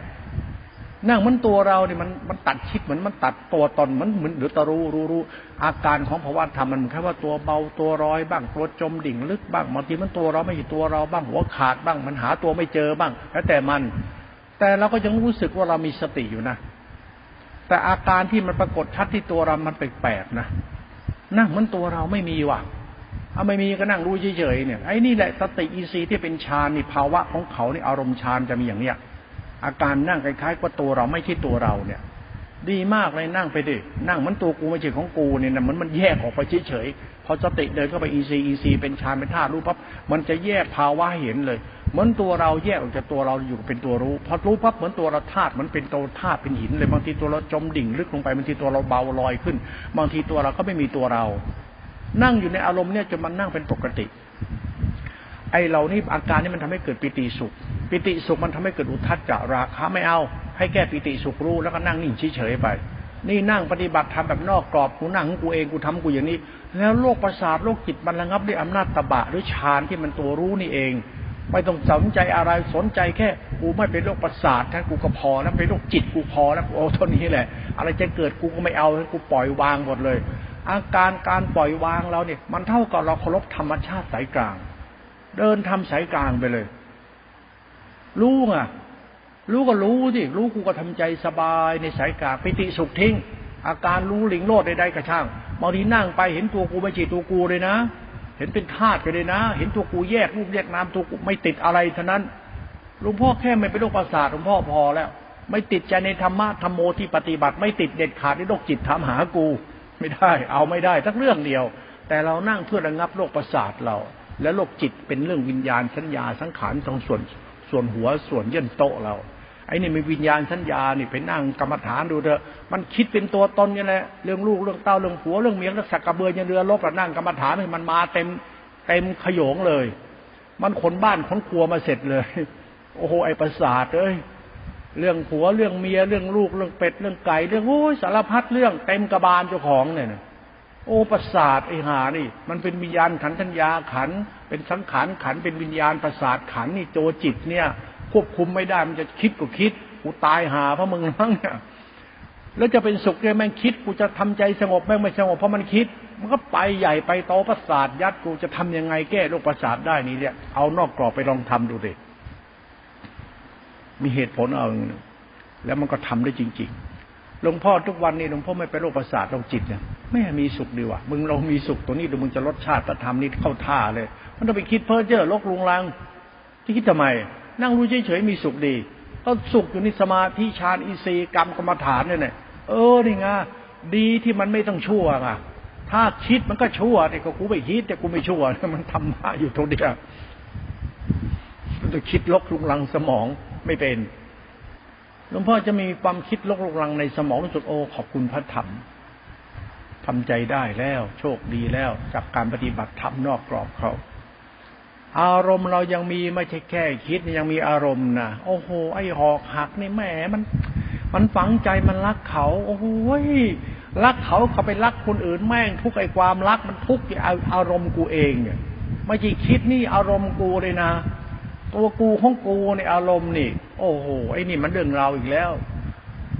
นั่งมันตัวเราเนี่ยมันมันตัดคิดเหมือนมันตัดตัวตนมันเหมือนหรือตรู้รู้รู้อาการของภาวะธรรมมันแค่ว่าตัวเบาตัวร้อยบ้างตัวจมดิ่งลึกบ้างบางทีมันตัวเราไม่ใช่ตัวเราบ้างหัวขาดบ้าง มันหาตัวไม่เจอบ้าง แล้วแต่มัน แต่เราก็ยังรู้สึกว่าเรามีสติอยู่นะแต่อาการที่มันปรากฏชัดที่ตัวเรามันแปลกๆนะนั่งมันตัวเราไม่มีว่ะเอาไม่มีก็นั่งรู้เฉยๆเนี่ยไอ้นี่แหละสติอีซีที่เป็นฌานนี่ภาวะของเขาในอารมณ์ฌานจะมีอย่างเนี้ย อาการนั่งคล้ายๆว่าตัวเราไม่ใช่ตัวเราเนี่ย ดีมากเลยนั่งไปดินั่งมันตัวกูไม่ใช่ของกูเนี่ยนะมันมันแยกออกไปเฉยๆพอสติเดินเข้าไปอีซีอีซีเป็นฌานเป็นธาตุรู้ปั๊บมันจะแยกภาวะเห็นเลยเหมือนตัวเราแยกออกจากตัวเราอยู่เป็นตัวรู้พอรู้ปั๊บเหมือนตัวเราธาตุมันเป็นตัวธาตุเป็นหินเลยบางทีตัวเราจมดิ่งลึกลงไปบางทีตัวเราเบาลอยขึ้น บางทีตัวเราก็ไม่มีตัวเรา นั่งอยู่ในอารมณ์เนี่ยจนมันนั่งเป็นปกติ ไอเรานี่อาการนี้มันทำให้เกิดปิติสุข ปิติสุขมันทำให้เกิดอุทัศจาราคะไม่เอา ให้แก้ปิติสุขรู้แล้วก็นั่งนิ่งเฉยๆไป นี่นั่งปฏิบัติทำแบบนอกกรอบกูนั่งกูเองกูทำกูอย่างนี้ แล้วโรคประสาทโรคจิตมันระงับด้วยอำนาจตบะหรือฌานที่มันตัวรู้นี่เอง ไม่ต้องสนใจอะไรสนใจแค่กูไม่เป็นโรคประสาทท่านกูก็พอแล้วเป็นโรคจิตกูพอแล้วโอ้เท่านี้แหละ อะไรจะเกิดกูก็ไม่เอากูปล่อยวางหมดเลย อาการการปล่อยวางเราเนี่ย มันเท่ากับเราเคารพธรรมชาติสายกลาง เดินทำสายกลางไปเลย รู้ไงรู้ก็รู้สิรู้กูก็ทำใจสบายในสายกาปิติสุขทิ้ง อาการรู้หลิงโลดใดๆกระช่างบางทีนั่งไปเห็นตัวกูไม่ใช่ตัวกูเลยนะ เห็นเป็นธาตุไปเลยนะ เห็นตัวกูแยกรูปแยกนามตัวกูไม่ติดอะไรเท่านั้นหลวงพ่อแค่ไม่เป็นโรคประสาทหลวงพ่อพอแล้ว ไม่ติดใจในธรรมะธรรมโมที่ปฏิบัติไม่ติดเด็ดขาดในโรคจิตถามหากู ไม่ได้ เอาไม่ได้ทักเรื่องเดียว แต่เรานั่งเพื่อระงับโรคประสาทเรา และโรคจิตเป็นเรื่องวิญญาณสัญญาสังขารตรงส่วน ส่วนหัวส่วนเยื่นโตเราไอ้นี่มีวิญญาณสัญญานี่ไปนั่งกรรมฐานดูเถอะมันคิดเป็นตัวตนนี่แหละเรื่องลูกเรื่องเต้าเรื่องผัวเรื่องเมียเรื่องสักกระเบือยันเรือลบแล้วนั่งกรรมฐานมันมาเต็มเต็มขยงเลย มันขนบ้านขนครัวมาเสร็จเลย โอ้โหไอ้ประสาทเอ้ยเรื่องผัวเรื่องเมียเรื่องลูกเรื่องเป็ดเรื่องไก่เรื่องโอ้ยสารพัดเรื่องเต็มกระบาลเจ้าของเนี่ย โอ้ประสาทไอหานี่ มันเป็นวิญญาณขันธัญญาขัน เป็นสังขารขันเป็นวิญญาณประสาทขันนี่โจจิตเนี่ย ควบคุมไม่ได้มันจะคิดก็คิดกูตายหาเพราะมึงนั่งเนี่ยแล้วจะเป็นสุขเนี่ยแม่งคิดกูจะทำใจสงบแม่งไม่สงบเพราะมันคิด มันก็ไปใหญ่ไปโตประสาทยัดกูจะทำยังไงแก้โรคประสาทได้นี่เนี่ยเอานอกกรอบไปลองทำดูดิมีเหตุผลเอาแล้วมันก็ทำได้จริง ๆ หลวงพ่อทุกวันนี้หลวงพ่อไม่ไปโรคประสาทโรคจิตเนี่ยไม่มีสุขดีว่ะมึงเรามีสุขตัวนี้ดูมึงจะลดชาติธรรมนี่เข้าท่าเลย มันต้องไปคิดเพ้อเจ้อลกลุงลังที่คิดทำไม นั่งรู้เฉยๆมีสุขดีก็สุขอยู่ในสมาธิฌานอินทรีย์กรรมกรรมฐานเนี่ยเออนี่ไงดีที่มันไม่ต้องชั่วไงถ้าคิดมันก็ชั่วแต่ก็กูไม่คิดแต่กูไม่ชั่วมันทำมาอยู่ตรงเดียวมันจะคิดลกลุงลังสมองไม่เป็น หลวงพ่อจะมีความคิดลกลุงลังในสมองรู้สึกโอ้ขอบคุณพระธรรมทำใจได้แล้ว โชคดีแล้วจากการปฏิบัติธรรมนอกกรอบเขา อารมณ์เรายังมีไม่ใช่แค่คิดยังมีอารมณ์นะโอ้โห ไอ้หอกหักนี่แหมมัน มันฝังใจมันรักเขา โอ้โหรักเขาเขาไปรักคนอื่นแม่งทุกไอ้ความรักมันทุกอารมณ์กูเองเนี่ยไม่ใช่คิดนี่อารมณ์กูเลยนะ ตัวกูของกูในอารมณ์นี่ โอ้โหไอ้นี่มันเรื่องเราอีกแล้ว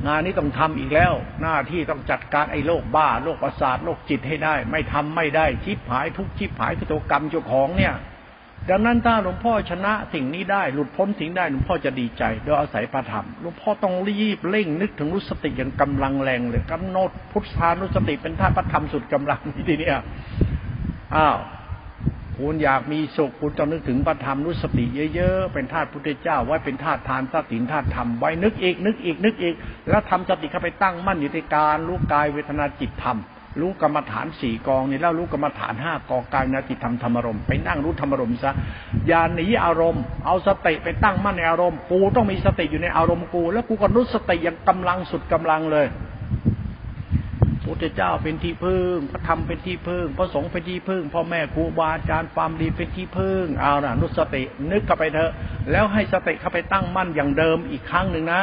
งานนี้ต้องทำอีกแล้ว หน้าที่ต้องจัดการไอ้โรคบ้าโรคประสาทโรคจิตให้ได้ ไม่ทำไม่ได้ชิบหายทุกชิบหายคือตัวกรรมเจ้าของเนี่ย ดังนั้นถ้าหลวงพ่อชนะสิ่งนี้ได้หลุดพ้นสิ่งได้หลวงพ่อจะดีใจโดยอาศัยพระธรรมหลวงพ่อต้องรีบเร่งนึกถึงรุสติอย่างกำลังแรงเลยกำหนดพุทธานุสติเป็นท่าพระธรรมสุดกำลังทีนี้อ้าว คุณอยากมีสุขคุณต้องนึกถึงพระธรรมนุสติเยอะๆ เป็นธาตุพุทธเจ้าไว้เป็นธาตุทานธาตุศีลธาตุธรรมไว้นึกอีกนึกอีกนึกอีก แล้วทำสติเข้าไปตั้งมั่นอยู่ในการรู้กายเวทนาจิตธรรมรู้กรรมฐานสี่กองนี่แล้วรู้กรรมฐานห้ากองกายนาจิตธรรมธรรมรมไปนั่งรู้ธรรมรมซะอย่าหนีอารมณ์ เอาสติไปตั้งมั่นในอารมณ์กูต้องมีสติอยู่ในอารมณ์กู แล้วกูก็รู้สติอย่างกำลังสุดกำลังเลย พุทธเจ้าเป็นที่พึ่ง พระธรรมเป็นที่พึ่ง พระสงฆ์เป็นที่พึ่ง พ่อแม่ครูบาอาจารย์ความดีเป็นที่พึ่ง เอาล่ะนุสตินึกเข้าไปเถอะ แล้วให้สติเข้าไปตั้งมั่นอย่างเดิมอีกครั้งหนึ่งนะ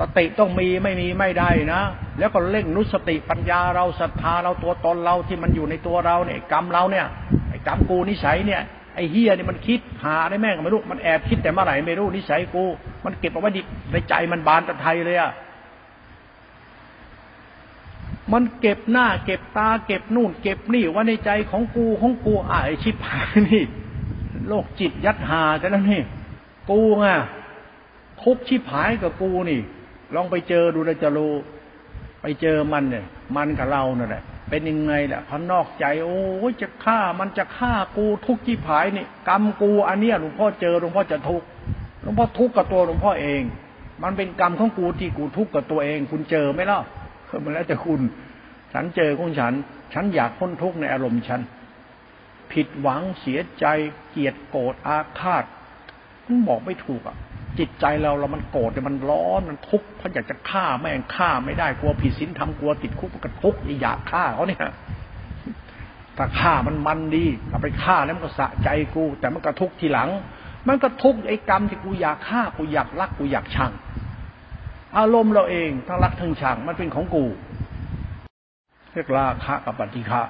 สติต้องมีไม่มีไม่ได้นะ แล้วก็เร่งนุสติปัญญาเราศรัทธาเราตัวตนเราที่มันอยู่ในตัวเราเนี่ยกรรมเราเนี่ยไอ้กรรมกูนิสัยเนี่ยไอ้เฮียเนี่ยมันคิดหาได้แม่งไม่รู้มันแอบคิดแต่เมื่อไหร่ไม่รู้นิสัยกู มันเก็บเอาไว้ในใจมันบานตะไทยเลยอะ มันเก็บหน้า เก็บตา เก็บนู่น เก็บนี่ว่าในใจของกูของกูอะไอชิบหายนี่โลกจิตยัดหาแต่นั้นนี่กูไงทุกชิบหายกับกูนี่ ลองไปเจอดูแล้วจะรู้ไปเจอมันเนี่ย มันกับเราเนี่ยแหละเป็นยังไงแหละพอนอกใจ โอ้ยจะฆ่ามันจะฆ่ากูทุกที่ผายนี่กรรมกูอันเนี้ยหลวงพ่อเจอหลวงพ่อจะทุกหลวงพ่อทุกกับตัวหลวงพ่อเอง มันเป็นกรรมของกูที่กูทุกกับตัวเอง คุณเจอไหมล่ะ มันแล้วแต่คุณ ฉันเจอของฉัน ฉันอยากพ้นทุกข์ในอารมณ์ฉัน ผิดหวังเสียใจ เกลียดโกรธอาฆาตมันบอกไม่ถูกอะ จิตใจเราเรามันโกรธมันร้อนมันทุกข์เพราะอยากจะฆ่าแม่งฆ่าไม่ได้กลัวผิดศีลทำกลัวติดคุกมันก็ทุกข์อยากฆ่าเขาเนี่ยถ้าฆ่ามันมันดีเอาไปฆ่าแล้วมันก็สะใจกู แต่มันก็ทุกข์ทีหลัง มันก็ทุกข์ไอ้กรรมที่กูอยากฆ่ากูอยากรักกูอยากชัง อารมณ์เราเองทั้งรักทั้งชังมันเป็นของกูเรียกราคะกับปฏิฆะ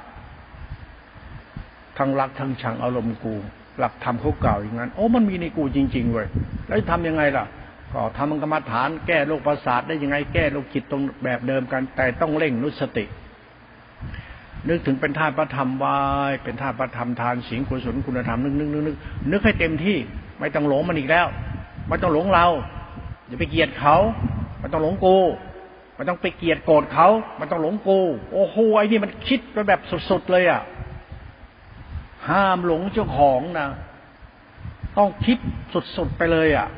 ทั้งรักทั้งชังอารมณ์กู หลักธรรมเขาเก่าอย่างนั้น โอ้มันมีในกูจริงๆเว้ยแล้วทำยังไงล่ะ ก็ทำกรรมฐานแก้โรคประสาทได้ยังไงแก้โรคจิตตรงแบบเดิมกัน แต่ต้องเร่งนุสตินึกถึงเป็นธาตุพระธรรมวายเป็นธาตุพระธรรมทานสิงกุศลคุณธรรมนึกนึกนึกนึกนึกให้เต็มที่ ไม่ต้องหลงมันอีกแล้ว ไม่ต้องหลงเราอย่าไปเกลียดเขา ไม่ต้องหลงกูไม่ต้องไปเกลียดโกรธเขาไม่ต้องหลงกู โอ้โหไอ้นี่มันคิดไปแบบสุดๆเลยอะ ห้ามหลงเจ้าของนะ ต้องคิดสุดๆไปเลยอะ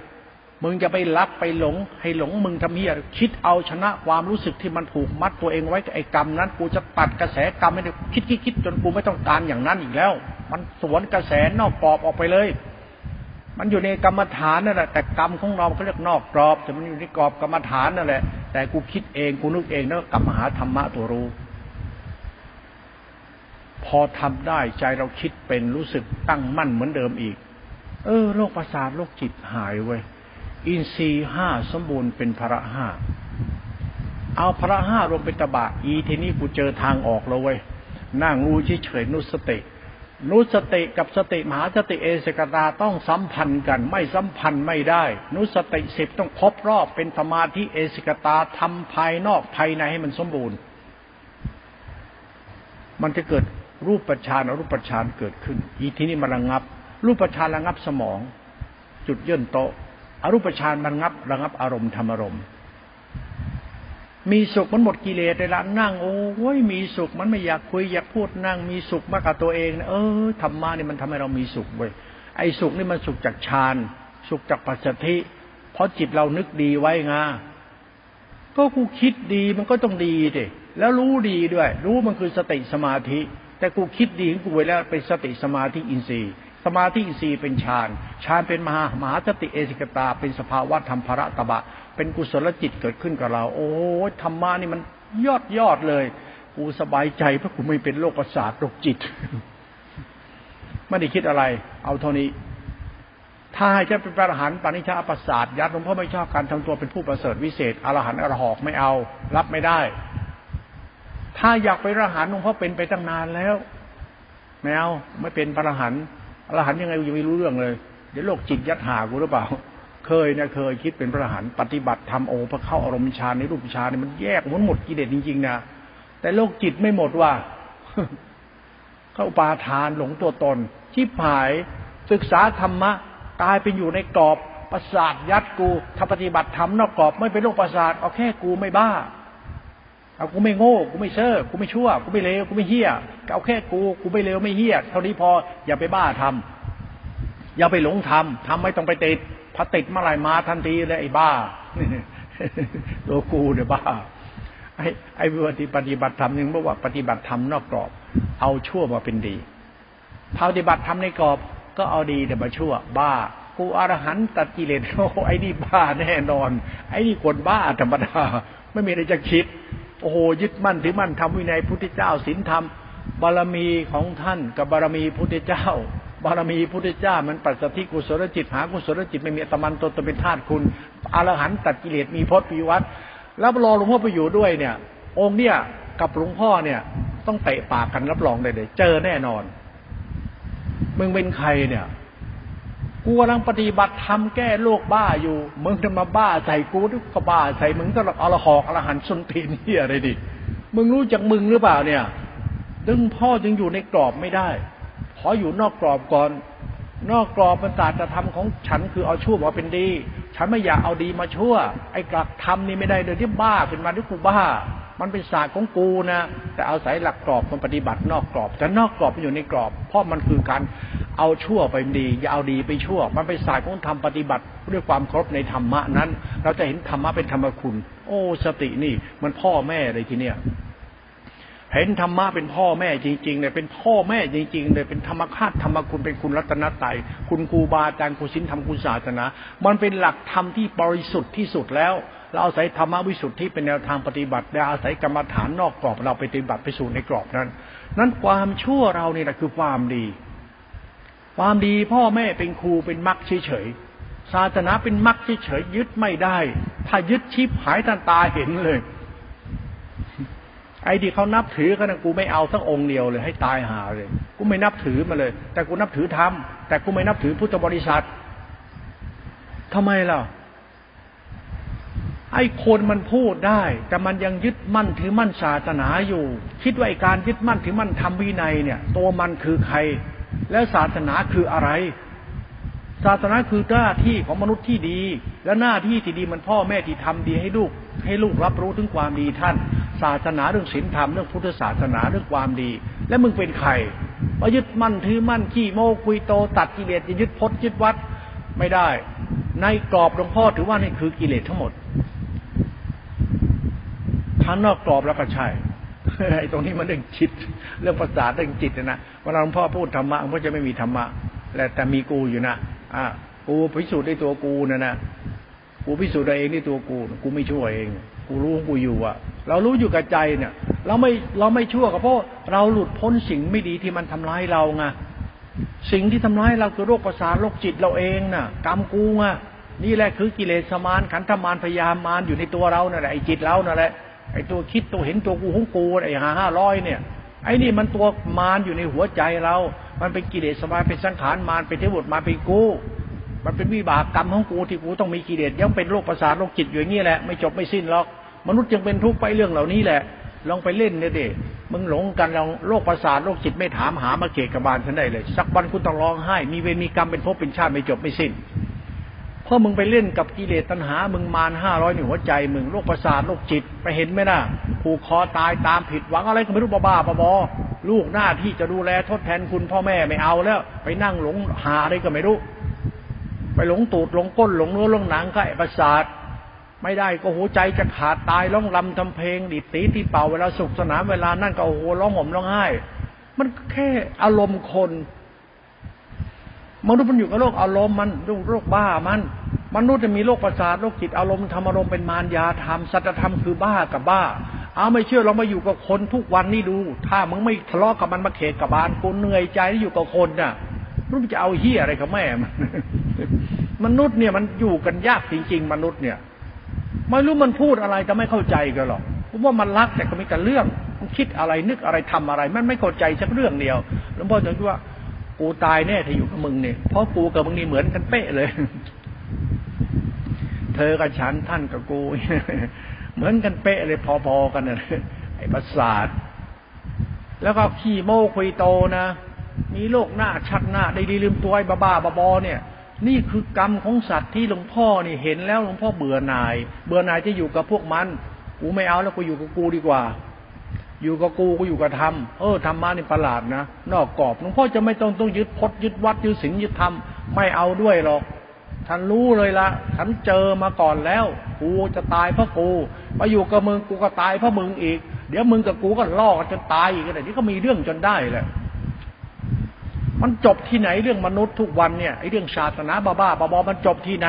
มึงจะไปรักไปหลง ให้หลงมึงทำเฮียคิดเอาชนะความรู้สึกที่มันผูกมัดตัวเองไว้กับไอ้กรรมนั้น กูจะตัดกระแสกรรมไม่ได้คิดคิดคิดจนกูไม่ต้องการอย่างนั้นอีกแล้ว มันสวนกระแสนอกกรอบออกไปเลย มันอยู่ในกรรมฐานนั่นแหละแต่กรรมของเราเขาเรียกนอกกรอบแต่มันอยู่ในกรอบกรรมฐานนั่นแหละแต่กูคิดเองกูนึกเองแล้วกลับมาหาธรรมะตัวรู้ พอทำได้ใจเราคิดเป็นรู้สึกตั้งมั่นเหมือนเดิมอีก เออโรคประสาทโรคจิตหายเว้ยอินทรีห้าสมบูรณ์เป็นพระห้าเอาพระห้ารวมเป็นตบะอีทีนี้กูเจอทางออกแล้วเว้ยนั่งรู้เฉยๆนุสติ นุสติกับสติมหาสติเอสกตาต้องสัมพันธ์กัน ไม่สัมพันธ์ไม่ได้ นุสติสิบต้องครบรอบเป็นสมาธิเอสกตาทำภายนอกภายในให้มันสมบูรณ์ มันจะเกิดรูปปัชานรูปปัชานเกิดขึ้น อีทีนี้มันระงับ รูปปัชานระงับสมอง จุดย่นโตอรูปฌานมันงับระงับอารมณ์ธรรมอารมณ์ มีสุขมันหมดกิเลสเลยละนั่ง โอ้ยมีสุขมันไม่อยากคุยอยากพูดนั่ง มีสุขมากกับตัวเองนะเออธรรมะนี่มันทำให้เรามีสุขเว้ยไอ้สุขนี่มันสุขจากฌานสุขจากปัจจทิเพราะจิตเรานึกดีไว้งาก็กูคิดดีมันก็ต้องดีดิแล้วรู้ดีด้วย รู้มันคือสติสมาธิ แต่กูคิดดีของกูไว้แล้วเป็นสติสมาธิอินทรีย์สมาธิอินทรีย์เป็นฌานฌานเป็นมหามหาสติเอสิกตา เป็นสภาวะธรรมภระตบะ เป็นกุศลจิตเกิดขึ้นกับเรา โอ้ธรรมะนี่มันยอดยอดเลย กูสบายใจเพราะกูไม่เป็นโรคประสาทโรคจิต ไม่ได้คิดอะไร เอาเท่านี้ ถ้าให้จะเป็นพระอรหันต์ปานิชาประสาทยัดหลวงพ่อไม่ชอบการทำตัวเป็นผู้ประเสริฐวิเศษอรหันต์อรหอกไม่เอา รับไม่ได้ ถ้าอยากไปอรหันต์หลวงพ่อเป็นไปตั้งนานแล้วแมวไม่เป็นพระอรหันต์อรหันต์ยังไงยังไม่รู้เรื่องเลย เดี๋ยวโลกจิตยัดหากูหรือเปล่า เคยนะเคยคิดเป็นพระอรหันต์ปฏิบัติทำโอพระเข้าอารมณ์ฌานในรูปฌานนี่มันแยกมันหมดกิเลสจริงๆนะแต่โลกจิตไม่หมดว่าเข้าปาทานหลงตัวตนชิบหายศึกษาธรรมะกลายเป็นอยู่ในกรอบประสาทยัดกูถ้าปฏิบัติธรรมนอกกรอบไม่เป็นโรคประสาทเอาแค่กูไม่บ้าเอากูไม่โง่กูไม่เซ่อกูไม่ชั่วกูไม่เลวกูไม่เฮี้ยเอาแค่กูกูไม่เลวไม่เฮี้ยเท่านี้พออย่าไปบ้าทำอย่าไปหลงทำทำไม่ต้องไปติด พอติดเมื่อไหร่มาทันทีเลยไอ้บ้า ตัวกูเนี่ยบ้า ไอ้ไอ้ปฏิปฏิบัติธรรมนึงบอกว่าปฏิบัติธรรมนอกกรอบ เอาชั่วมาเป็นดีปฏิบัติธรรมในกรอบก็เอาดีแต่มาชั่ว บ้า กูอรหันตัดกิเลสโอ้ไอ้นี่บ้าแน่นอน ไอ้นี่คนบ้าธรรมดาไม่มีอะไรจะคิด โอ้โหยึดมั่นถือมั่นทำวินัยพุทธเจ้าศีลธรรมบารมีของท่านกับบารมีพุทธเจ้า บารมีพุทธเจ้ามันปัสสติกุศลจิตหากุศลจิตไม่มีตมันตนตเป็นธาตุคุณอรหันตัดกิเลสมีพจน์ปีวัตรแล้วรอหลวงพ่อไปอยู่ด้วยเนี่ย องค์เนี่ยกับหลวงพ่อเนี่ย ต้องเตะปากกันรับรองได้เลยเจอแน่นอน มึงเป็นใครเนี่ยกูกำลังปฏิบัติทำแก้โรคบ้าอยู่ มึงจะมาบ้าใส่กูทุกบ้าใส่มึงก็อรหอกอรหันสุนทีนเฮียอะไรดิ มึงรู้จักมึงหรือเปล่าเนี่ย ดึงพ่อจึงอยู่ในกรอบไม่ได้ ขออยู่นอกกรอบก่อน นอกกรอบเป็นศาสตร์ธรรมของฉันคือเอาชั่วมาเป็นดี ฉันไม่อยากเอาดีมาชั่ว ไอ้กลักธรรมนี่ไม่ได้เลยที่บ้าขึ้นมาที่กูบ้า มันเป็นศาสตร์ของกูนะ แต่เอาศัยหลักกรอบมันปฏิบัตินอกกรอบ แต่นอกกรอบมันอยู่ในกรอบ เพราะมันคือการเอาชั่วไปดี อย่าเอาดีไปชั่ว มันไปสายของธรรมปฏิบัติด้วยความครบในธรรมะนั้น เราจะเห็นธรรมะเป็นธรรมคุณ โอ้สตินี่ มันพ่อแม่เลยทีเนี้ย เห็นธรรมะเป็นพ่อแม่จริงๆเลยเป็นพ่อแม่จริงๆเลยเป็นธรรมคาตธรรมคุณเป็นคุณรัตนตยคุณครูบาอาจารย์คุณศิลธรรมคุณศาสนา มันเป็นหลักธรรมที่บริสุทธิ์ที่สุดแล้ว เราอาศัยธรรมวิสุทธิ์ที่เป็นแนวทางปฏิบัติและอาศัยกรรมฐานนอกกรอบเราไปปฏิบัติไปสู่ในกรอบนั้น นั้นความชั่วเราเนี่ยแหละคือความดี ความดีพ่อแม่เป็นครูเป็นมรรคเฉยๆศาสนาเป็นมรรคเฉยๆยึดไม่ได้ ถ้ายึดชิบหายทันตาเห็นเลย ไอ้ที่เขานับถือกันนะกูไม่เอาสักองค์เดียวเลยให้ตายหาเลย กูไม่นับถือมาเลย แต่กูนับถือธรรมแต่กูไม่นับถือพุทธบริษัททำไมล่ะไอ้คนมันพูดได้ แต่มันยังยึดมั่นถือมั่นศาสนาอยู่ คิดว่าไอ้การยึดมั่นถือมั่นทำวินัยเนี่ย ตัวมันคือใคร แล้วศาสนาคืออะไร ศาสนาคือหน้าที่ของมนุษย์ที่ดี และหน้าที่ที่ดีมันพ่อแม่ที่ทำดีให้ลูก ให้ลูกรับรู้ถึงความดีท่าน ศาสนาเรื่องศีลธรรมเรื่องพุทธศาสนาเรื่องความดี และมึงเป็นใครมายึดมั่นถือมั่นขี้โมกุยโต ตัดกิเลสจะยึดพจน์ยึดวัดไม่ได้ ในกรอบหลวงพ่อถือว่านี่คือกิเลสทั้งหมดถ้านอกกรอบแล้วก็ใช่ไอ้ตรงนี้มันเรื่องจิต เรื่องภาษาเรื่องจิตนะเวลาหลวงพ่อพูดธรรมะหลวงพ่อจะไม่มีธรรมะแต่แต่มีกูอยู่นะ อ่ากูพิสูจน์ได้ตัวกูนะนะกูพิสูจน์ได้เองที่ตัวกู กูไม่ชั่วเอง กูรู้กูอยู่อะ เรารู้อยู่กับใจเนี่ย เราไม่เราไม่ชั่วก็เพราะเราหลุดพ้นสิ่งไม่ดีที่มันทำร้ายเราไงสิ่งที่ทำร้ายเราคือโรคประสาทโรคจิตเราเองน่ะ กรรมกูไงนี่แหละคือกิเลสมานขันธมานพยามมานอยู่ในตัวเรานั่นแหละไอ้จิตเรานั่นแหละไอ้ตัวคิดตัวเห็นตัวกูของกูไอ้หาห้าร้อยเนี่ยไอ้นี่มันตัวมารอยู่ในหัวใจเรา มันเป็นกิเลสสมาเป็นสังขารมารเป็นเทวดมาเป็นกูมันเป็นวิบากกรรมของกูที่กูต้องมีกิเลสยังเป็นโรคประสาทโรคจิตอยู่อย่างนี้แหละไม่จบไม่สิ้นหรอก มนุษย์ยังเป็นทุกข์ไปเรื่องเหล่านี้แหละ ลองไปเล่นเนี่ยเด็มึงหลงกันลองโรคประสาทโรคจิตไม่ถามหามาเกกบาลฉันได้เลย สักวันคุณต้องร้องไห้ มีเวรมีกรรมเป็นภพเป็นชาติไม่จบไม่สิ้น เพราะมึงไปเล่นกับกิเลสตัณหา มึงมารห้าร้อยหนึ่งหัวใจมึงโรคประสาทโรคจิตไปเห็นไหมนะผูกคอตายตามผิดหวังอะไรก็ไม่รู้บ้าบ้าบอลูกหน้าที่จะดูแลทดแทนคุณพ่อแม่ไม่เอาแล้ว ไปนั่งหลงหาอะไรก็ไม่รู้ ไปหลงตูดหลงก้นหลงเนื้อหลงหนังก็ไอประสาทไม่ได้ก็หัวใจจะขาดตายร้องลำทำเพลงดิตีที่เป่าเวลาสุขสนานเวลานั่นก็โอ้โหร้องห่มร้องไห้ มันแค่อารมณ์คน มนุษย์มันอยู่กับโรคอารมณ์มันโรคบ้ามัน มนุษย์จะมีโรคประสาทโรคจิตอารมณ์ธรรมอารมณ์เป็นมารยาธรรมสัจธรรมคือบ้ากับบ้า เอาไม่เชื่อเรามาอยู่กับคนทุกวันนี่ดู ถ้ามึงไม่ทะเลาะกับมันมาเขตกับบานกูเหนื่อยใจที่อยู่กับคนน่ะรู้จะเอาเฮียอะไรกับแม่มันมนุษย์เนี่ยมันอยู่กันยากจริง ๆ มนุษย์เนี่ย ไม่รู้มันพูดอะไรจะไม่เข้าใจกันหรอกผมว่ามันรักแต่ก็มีแต่เรื่องมันคิดอะไรนึกอะไรทำอะไร มันไม่เข้าใจสักเรื่องเดียวหลวงพ่อจะคิดว่า กูตายแน่ถ้าอยู่กับมึงเนี่ยเพราะกูกับมึงนี่เหมือนกันเป๊ะเลย เธอกับฉันท่านกับกู เหมือนกันเป๊ะเลยพอๆกันนะไอ้ประสาท แล้วก็ขี้โม้คุยโตนะมีโลกหน้าชัดหน้าได้ดีลืมตัวไอ้บ้าๆบอๆเนี่ย นี่คือกรรมของสัตว์ที่หลวงพ่อนี่เห็นแล้วหลวงพ่อเบื่อหน่าย เบื่อหน่ายจะอยู่กับพวกมัน กูไม่เอาแล้วกูอยู่กับกูดีกว่า อยู่กับกูกูอยู่กับธรรมเออธรรมะนี่ประหลาดนะนอกกรอบหลวงพ่อจะไม่ต้องต้องยึดพจน์ยึดวัดยึดศีลยึดธรรมไม่เอาด้วยหรอกฉันรู้เลยละฉันเจอมาก่อนแล้ว กูจะตายเพราะกูมาอยู่กับมึงกูก็ตายเพราะมึงอีก เดี๋ยวมึงกับกูก็ล่อกันจนตายอีกแต่นี่ก็มีเรื่องจนได้แหละมันจบที่ไหนเรื่องมนุษย์ทุกวันเนี่ยไอ้เรื่องศาสนาบ้าบ้าบอมันจบที่ไหน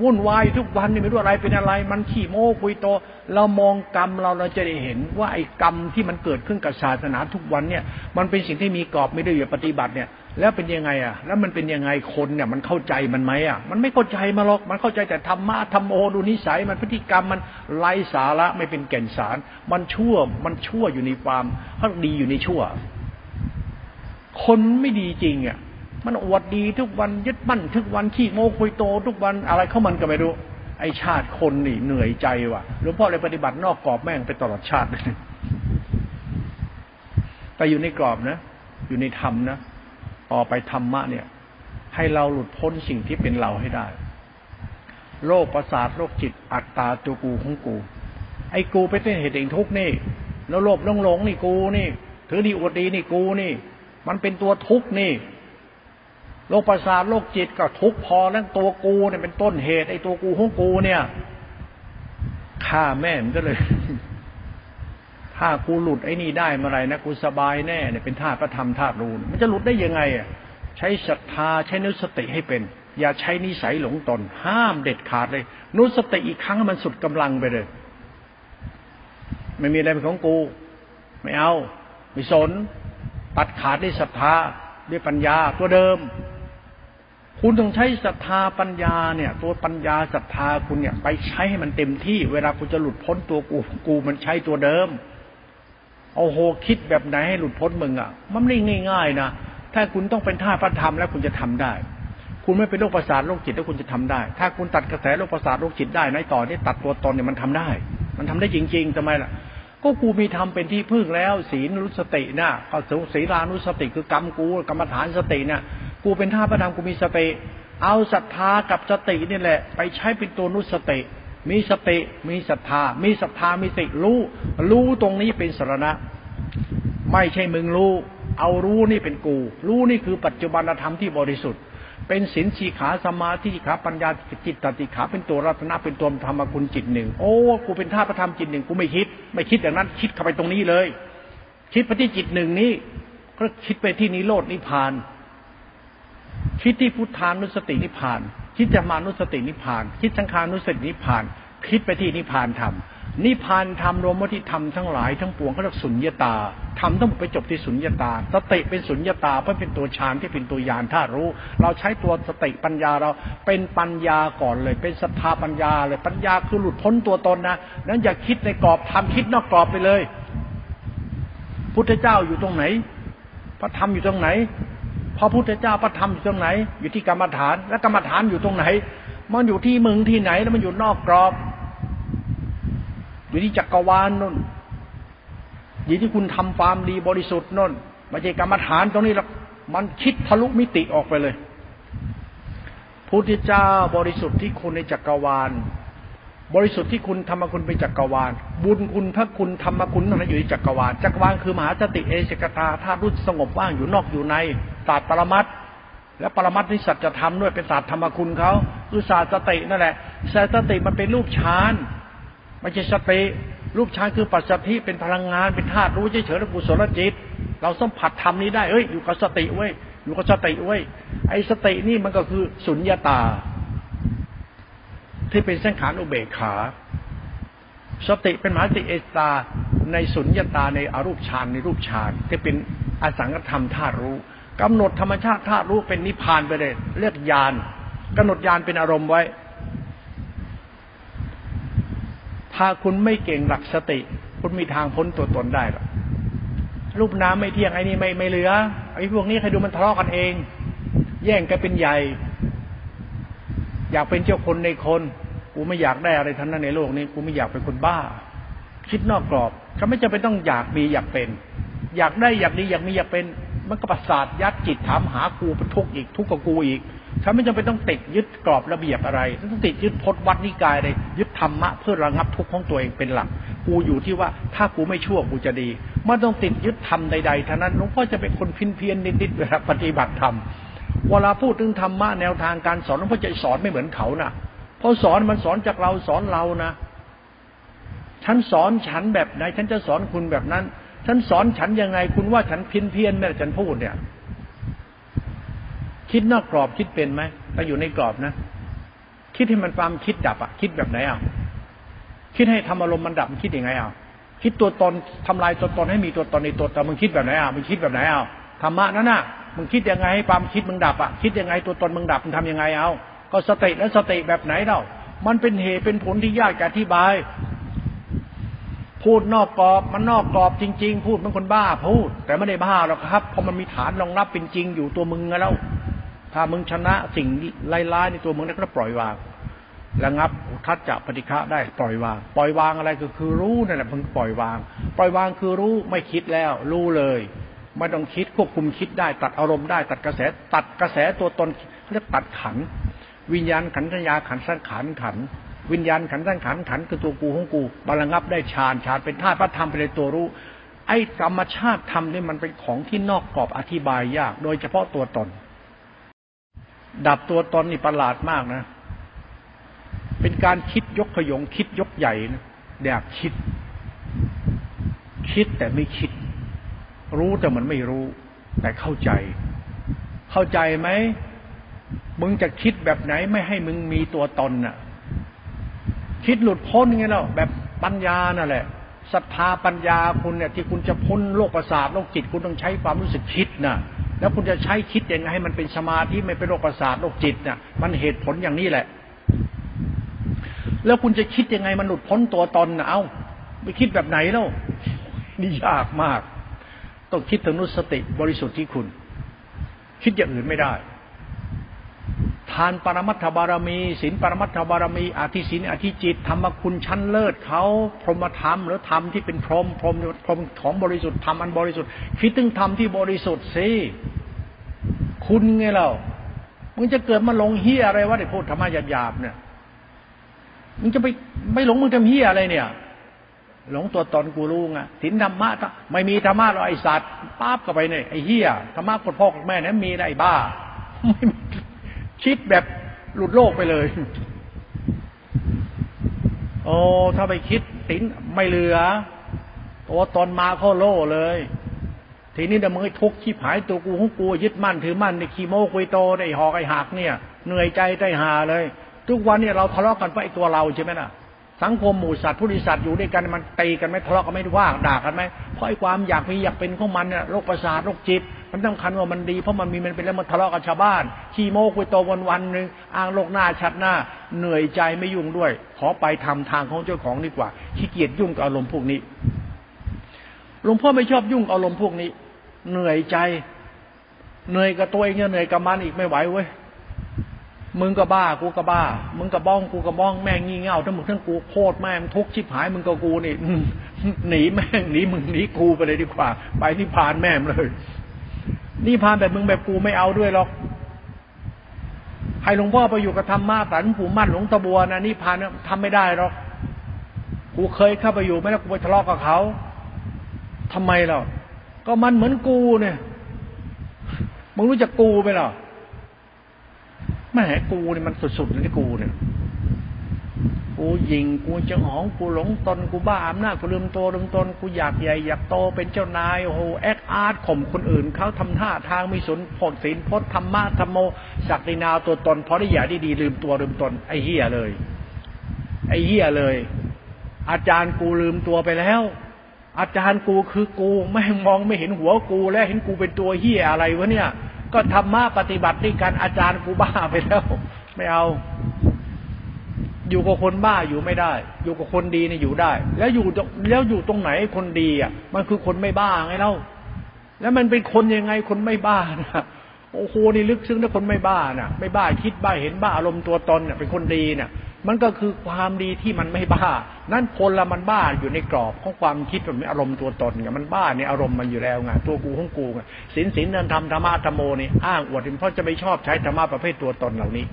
วุ่นวายทุกวันนี่ไม่รู้อะไรเป็นอะไร มันขี้โม้คุยโต เรามองกรรมเราเราจะได้เห็น ว่าไอ้กรรมที่มันเกิดขึ้นกับศาสนาทุกวันเนี่ย มันเป็นสิ่งที่มีกรอบไม่ได้อย่าปฏิบัติเนี่ย แล้วเป็นยังไงอะ แล้วมันเป็นยังไงคนเนี่ย มันเข้าใจมันไหมอะ มันไม่เข้าใจมาหรอก มันเข้าใจแต่ธรรมะธรรมโอดูนิสัย มันพฤติกรรมมันไร้สาระไม่เป็นแก่นสาร มันชั่วมันชั่วอยู่ในความพักดีอยู่ในชั่ว คนไม่ดีจริงอะ มันอวดดีทุกวันยึดมั่นทุกวันขี้โมคุยโต ทุกวันอะไรเข้ามันก็ไม่รู้ ไอชาติคนนี่เหนื่อยใจว่ะหลวงพ่อเลยปฏิบัตินอกกรอบแม่งไปตลอดชาติเลยแต่อยู่ในกรอบนะ อยู่ในธรรมนะต่อไปธรรมะเนี่ย ให้เราหลุดพ้นสิ่งที่เป็นเราให้ได้โรคประสาทโรคจิตอัตตาตัวกูของกู ไอ้กูไปเป็นเหตุเองทุกนี่ แล้วโลภลงหลงนี่กูนี่ ถือดีอวดดีนี่กูนี่ มันเป็นตัวทุกนี่ โรคประสาทโรคจิตก็ทุกพอแล้วตัวกูเนี่ยเป็นต้นเหตุไอ้ตัวกูของกูเนี่ยฆ่าแม่มันก็เลย ถ้ากูหลุดไอ้นี่ได้เมื่อไรนะกูสบายแน่เนี่ยเป็นธาตุพระธรรมธาตุรู้มันจะหลุดได้ยังไงอะใช้ศรัทธาใช้นุสติให้เป็น อย่าใช้นิสัยหลงตน ห้ามเด็ดขาดเลย นุสติอีกครั้งมันสุดกำลังไปเลย ไม่มีอะไรเป็นของกู ไม่เอา ไม่สน ตัดขาดด้วยศรัทธาด้วยปัญญาตัวเดิม คุณต้องใช้ศรัทธาปัญญาเนี่ย ตัวปัญญาศรัทธาคุณเนี่ย ไปใช้ให้มันเต็มที่ เวลาคุณจะหลุดพ้นตัวกูกูมันใช้ตัวเดิมโอ้โหคิดแบบไหนให้หลุดพ้นมึงอะ มันไม่ง่ายๆนะถ้าคุณต้องเป็นท่าพระธรรมแล้วคุณจะทำได้ คุณไม่เป็นโรคประสาทโรคจิตแล้วคุณจะทำได้ ถ้าคุณตัดกระแสโรคประสาทโรคจิตได้ในต่อที่ตัดตัวตนเนี่ยมันทำได้ มันทำได้จริงๆทำไมล่ะ ก็กูมีธรรมเป็นที่พึ่งแล้ว ศีลรุสตินะก็ศีลานุสติคือกรรมกูกรรมฐานสตินี่ยกูเป็นท่าพระธรรมกูมีสติ เอาศรัทธากับสตินี่แหละ ไปใช้เป็นตัวนุสติ มีสติ มีศรัทธา มีศรัทธามีสติรู้ รู้ตรงนี้เป็นสรณะ ไม่ใช่มึงรู้ เอารู้นี่เป็นกู รู้นี่คือปัจจุบันธรรมที่บริสุทธิ์ เป็นสินสีขาสมาธิขาปัญญาจิตตติขาเป็นตัวรัตนะเป็นตัวธรรมคุณจิตหนึ่งโอ้กูเป็นท่าประธรรมจิตหนึ่งกูไม่คิด ไม่คิดอย่างนั้น คิดเข้าไปตรงนี้เลย คิดไปที่จิตหนึ่งนี้ ก็คิดไปที่นิโรดนิพาน คิดที่พุทธานุสตินิพาน คิดจะมานุสตินิพาน คิดสังขานุสตินิพาน คิดไปที่นิพานธรรม นิพานธรรมรวมว่าที่ธรรมทั้งหลายทั้งปวงเขาเรียกสุญญตาธรรมต้องไปจบที่สุญญตา สติเป็นสุญญตาเพราะเป็นตัวฌานที่เป็นตัวยานถ้ารู้ เราใช้ตัวสติปัญญาเราเป็นปัญญาก่อนเลย เป็นศรัทธาปัญญาเลยปัญญาคือหลุดพ้นตัวตนนะนั้นอย่าคิดในกรอบทำคิดนอกกรอบไปเลย พุทธเจ้าอยู่ตรงไหน พระธรรมอยู่ตรงไหนพระพุทธเจ้าพระธรรมอยู่ตรงไหน อยู่ที่กรรมฐาน และกรรมฐานอยู่ตรงไหน มันอยู่ที่มึงที่ไหนแล้วมันอยู่นอกกรอบ อยู่ที่จักรวาลนนอยู่ที่คุณทำความดีบริสุทธิ์นนไม่ใช่กรรมฐานตรงนี้หรอกมันคิดทะลุมิติออกไปเลยพุทธเจ้าบริสุทธิ์ที่คุณในจักรวาล บริสุทธิ์ที่คุณธรรมคุณเป็นจักรวาล บุญคุณพระคุณธรรมคุณนั่นอยู่ในจักรวาลจักรวาลคือมหาสติเอชกตาธาตุรุ่สงบว่างอยู่นอกอยู่ในศาสตร์ปรมัตและปรมัตนี่สัจธรรมด้วยเป็นศาสตร์ธรรมคุณเขาคือศาสตร์สตินั่นแหละศาสตร์สติมันเป็นรูปฌาน ไม่ใช่สติรูปฌานคือปัจจัยเป็นพลังงานเป็นธาตุรู้เฉยๆแล้วกุศลจิต เราสัมผัสธรรมนี้ได้เอ้ยอยู่กับสติเว้ยอยู่กับสติเว้ยไอ้สตินี่มันก็คือสุญญาตา ที่เป็นเส้นขานอุเบกขา สติเป็นมหาสติเอตาในสุญญาตาในอรูปฌานในรูปฌานที่เป็นอสังกธรรมธาตุรู้กำหนดธรรมชาติธาตุรู้เป็นนิพพานไปเลย เรียกญาณกำหนดญาณเป็นอารมณ์ไว้ ถ้าคุณไม่เก่งหลักสติ คุณมีทางพ้นตัวตนได้หรอรูปน้ำไม่เที่ยงไอ้นี่ไม่ไม่เหลือไอ้พวกนี้ใครดูมันทะเลาะกันเอง แย่งกันเป็นใหญ่ อยากเป็นเจ้าคนในคนกูไม่อยากได้อะไรทั้งนั้นในโลกนี้กูไม่อยากเป็นคนบ้า คิดนอกกรอบเขาไม่จำเป็นต้องอยากมีอยากเป็น อยากได้อยากดีอยากมีอยากเป็น มันก็ประสาทยัดจิตถามหากูเป็นทุกข์อีกทุกข์กับกูอีก ฉันไม่จำเป็นต้องติดยึดกรอบระเบียบอะไรต้องติดยึดพจนวัดนิกายเลยยึดธรรมะเพื่อระงับทุกข์ของตัวเองเป็นหลัก กูอยู่ที่ว่าถ้ากูไม่ชั่วกูจะดีไม่ต้องติดยึดธรรมใดๆท่านั้นหลวงพ่อจะเป็นคนพินเพียนนิดๆเวลาปฏิบัติธรรมเวลาพูดถึงธรรมะแนวทางการสอนหลวงพ่อจะสอนไม่เหมือนเขานะเพราะสอนมันสอนจากเราสอนเรานะ ฉันสอนฉันแบบไหนฉันจะสอนคุณแบบนั้น ฉันสอนฉันยังไงคุณว่าฉันพินเพี้ยนแม่ฉันพูดเนี่ย คิดนอกกรอบคิดเป็นไหมไปอยู่ในกรอบนะ คิดให้มันความคิดดับอะ คิดแบบไหนอะคิดให้ทำอารมณ์มันดับมันคิดยังไงอะคิดตัวตนทำลายตัวตนให้มีตัวตนในตัวตนมึงคิดแบบไหนอะมึงคิดแบบไหนอะธรรมะนั่นน่ะมึงคิดยังไงให้ความคิดมึงดับอะคิดยังไงตัวตนมึงดับมึงทำยังไงเอา ก็สติแล้วสติแบบไหนเล่ามันเป็นเหตุเป็นผลที่ยากจะอธิบาย พูดนอกกรอบมันนอกกรอบจริง ๆ พูดเป็นคนบ้าพูด แต่ไม่ได้บ้าหรอกครับเพราะมันมีฐานรองรับเป็นจริงอยู่ตัวมึงแล้ว ถ้ามึงชนะสิ่งร้ายๆในตัวมึงแล้วก็ปล่อยวางระงับทัดจับปฏิฆะได้ปล่อยวาง ปล่อยวางอะไรก็คือรู้นั่นแหละมึงปล่อยวาง ปล่อยวางคือรู้ไม่คิดแล้ว รู้เลย ไม่ต้องคิดควบคุมคิดได้ ตัดอารมณ์ได้ ตัดกระแส ตัดกระแสตัวตนเรียกตัดขัน วิญญาณขันธัญญาขันสังขารขัน วิญญาณขันธ์สังขารขันคือตัวกูของกูบาลังับได้ฌานฌานเป็นธาตุพระธรรมเป็นตัวรู้ ไอ้ธรรมชาติธรรมนี่มันเป็นของที่นอกกรอบอธิบายยาก โดยเฉพาะตัวตน ดับตัวตนนี่ประหลาดมากนะ เป็นการคิดยกขยง คิดยกใหญ่นะอยากคิด คิดแต่ไม่คิด รู้แต่มันไม่รู้ แต่เข้าใจ เข้าใจไหมมึงจะคิดแบบไหนไม่ให้มึงมีตัวตนน่ะ คิดหลุดพ้นไงเนาะแบบปัญญานั่นแหละศรัทธาปัญญาคุณเนี่ย ที่คุณจะพ้นโลกประสาทโลกจิตคุณต้องใช้ความรู้สึกคิดน่ะ แล้วคุณจะใช้คิดยังไงให้มันเป็นสมาธิไม่เป็นโรคประสาทโรคจิตเนี่ยมันเหตุผลอย่างนี้แหละ แล้วคุณจะคิดยังไงมันหลุดพ้นตัวตนนะเอาไปคิดแบบไหนแล้วนี่ยากมาก ต้องคิดถึงนุสติบริสุทธิ์ที่คุณ คิดอย่างอื่นไม่ได้ ทานปรมัตถบารมีศีลปรมัตถบารมีอธิศีลอธิจิตธรรมคุณชั้นเลิศเขาพรหมธรรมหรือธรรมที่เป็นพรหมพรหมพรหมของบริสุทธิ์ธรรมอันบริสุทธิ์คิดถึงธรรมที่บริสุทธิ์สิคุณไงเรามึงจะเกิดมาหลงเฮียอะไรวะไอ้พูดธรรมะหยาบๆเนี่ยมึงจะไปไม่หลงมึงทำเฮียอะไรเนี่ย หลงตัวตนกูรู้ไงศีลธรรมะไม่มีธรรมะหรอไอสัตว์ป้าบเข้าไปเนี่ยไอเฮียธรรมะกดพ่อกับแม่นั้นมีไอ้บ้า คิดแบบหลุดโลกไปเลย โอ้ถ้าไปคิดตินไม่เหลือตัวตอนมาข้อโล่เลย ทีนี้เดี๋ยวมึงทุกข์ขี้ผายตัวกูของกูยึดมั่นถือมั่นในคีโมกุยโตไอ้หอกไอหักเนี่ย เหนื่อยใจใจหาเลย ทุกวันเนี่ยเราทะเลาะกันเพราะไอตัวเราใช่ไหมล่ะสังคมหมู่สัตว์ผู้ดิสัตว์อยู่ด้วยกันมันตีกันไม่ทะเลาะกันไม่ว่าด่ากันไหมเพราะไอ้ความอยากมีอยากเป็นของมันเนี่ยโรคประสาทโรคจิต มันสำคัญว่ามันดีเพราะมันมีมันเป็นแล้วมันทะเลาะกับชาวบ้าน ขี้โม้คุยโตวันวันหนึ่งอ้างโลกหน้าชัดหน้า เหนื่อยใจไม่ยุ่งด้วย ขอไปทำทางของเจ้าของดีกว่าขี้เกียจยุ่งกับอารมณ์พวกนี้หลวงพ่อไม่ชอบยุ่งอารมณ์พวกนี้ เหนื่อยใจ เหนื่อยกับตัวเองเหนื่อยกับมันอีกไม่ไหวเว้ยมึงก็บ้ากูก็บ้า มึงก็บ้องกูก็บ้องแม่งงี่เง่าทั้งหมดทั้งกูโคตรแม่งทุกชิบหายมึงก็กูนี่หนีแม่งหนีมึงหนีกูไปเลยดีกว่า ไปนิพพานแม่งเลย นี่พานแบบมึงแบบกูไม่เอาด้วยหรอกให้หลวงพ่อไปอยู่กับธรรมะสันผูมั่นหลวงตะบัวนะนี่พานทำไม่ได้หรอกกูเคยเข้าไปอยู่ไม่แล้วกูไปทะเลาะกับเขาทำไมเราก็มันเหมือนกูเนี่ยมึงรู้จักกูไหมล่ะแม่กูเนี่ยมันสุดๆเลยที่กูเนี่ย กูยิง กูจะหองกูหลงตนกูบ้าอำนาจกูลืมตัวลืมตนกูอยากใหญ่อยากโตเป็นเจ้านายโอ้โหแอคอาร์ตข่มคนอื่นเขาทำท่าทางมีสนผลศีลพจน์ธรรมะธรรมโมศักดินาตัวตนพอได้อยากดีๆลืมตัวลืมตน ไอ้เหี้ยเลย ไอ้เหี้ยเลย อาจารย์กูลืมตัวไปแล้ว อาจารย์กูคือกูไม่มองไม่เห็นหัวกูแล้วเห็นกูเป็นตัวเหี้ยอะไรวะเนี่ย ก็ธรรมะปฏิบัติด้วยกันอาจารย์กูบ้าไปแล้ว ไม่เอา อยู่กับคนบ้าอยู่ไม่ได้ อยู่กับคนดีเนี่ยอยู่ได้ แล้วอยู่แล้วอยู่ตรงไหนคนดีอะ มันคือคนไม่บ้าไงเล่าแล้วมันเป็นคนยังไงคนไม่บ้านะโอ้โหนี่ลึกซึ้งนะคนไม่บ้าน่ะไม่บ้าคิดบ้าเห็นบ้าอารมณ์ตัวตนเนี่ยเป็นคนดีเนี่ยมันก็คือความดีที่มันไม่บ้า นั่นคนละมันบ้าอยู่ในกรอบของความคิดแบบอารมณ์ตัวตนไงมันบ้าในอารมณ์มันอยู่แล้วไงตัวกูของกูไงสินสินเดินทำธรรมะธรรมโมนี่อ้างอวดเพราะจะไม่ชอบใช้ธรรมะประเภทตัวตนเหล่านี้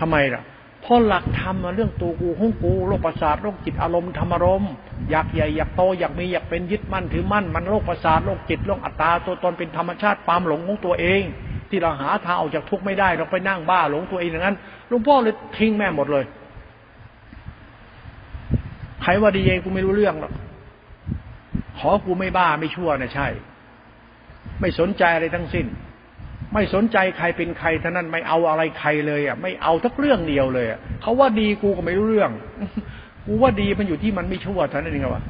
ทำไมล่ะ เพราะหลักธรรมเรื่องตัวกูของกูโรคประสาทโรคจิตอารมณ์ธรรมารมณ์อยากใหญ่อยากโตอยากมีอยากเป็นยึดมั่นถือมั่นมันโรคประสาทโรคจิตโรคอัตตาตัวตนเป็นธรรมชาติความหลงของตัวเอง ที่เราหาทางออกจากทุกข์ไม่ได้เราไปนั่งบ้าหลงตัวเองอย่างนั้นหลวงพ่อเลยทิ้งแม่หมดเลยใครว่าดีเองกูไม่รู้เรื่องหรอกขอกูไม่บ้าไม่ชั่วนะใช่ ไม่สนใจอะไรทั้งสิ้น ไม่สนใจใครเป็นใครท่านั้นไม่เอาอะไรใครเลยอะไม่เอาทักเรื่องเดียวเลยเขาว่าดีกูก็ไม่รู้เรื่อง กูว่าดีมันอยู่ที่มันไม่ชั่วท่านั้นเองวะ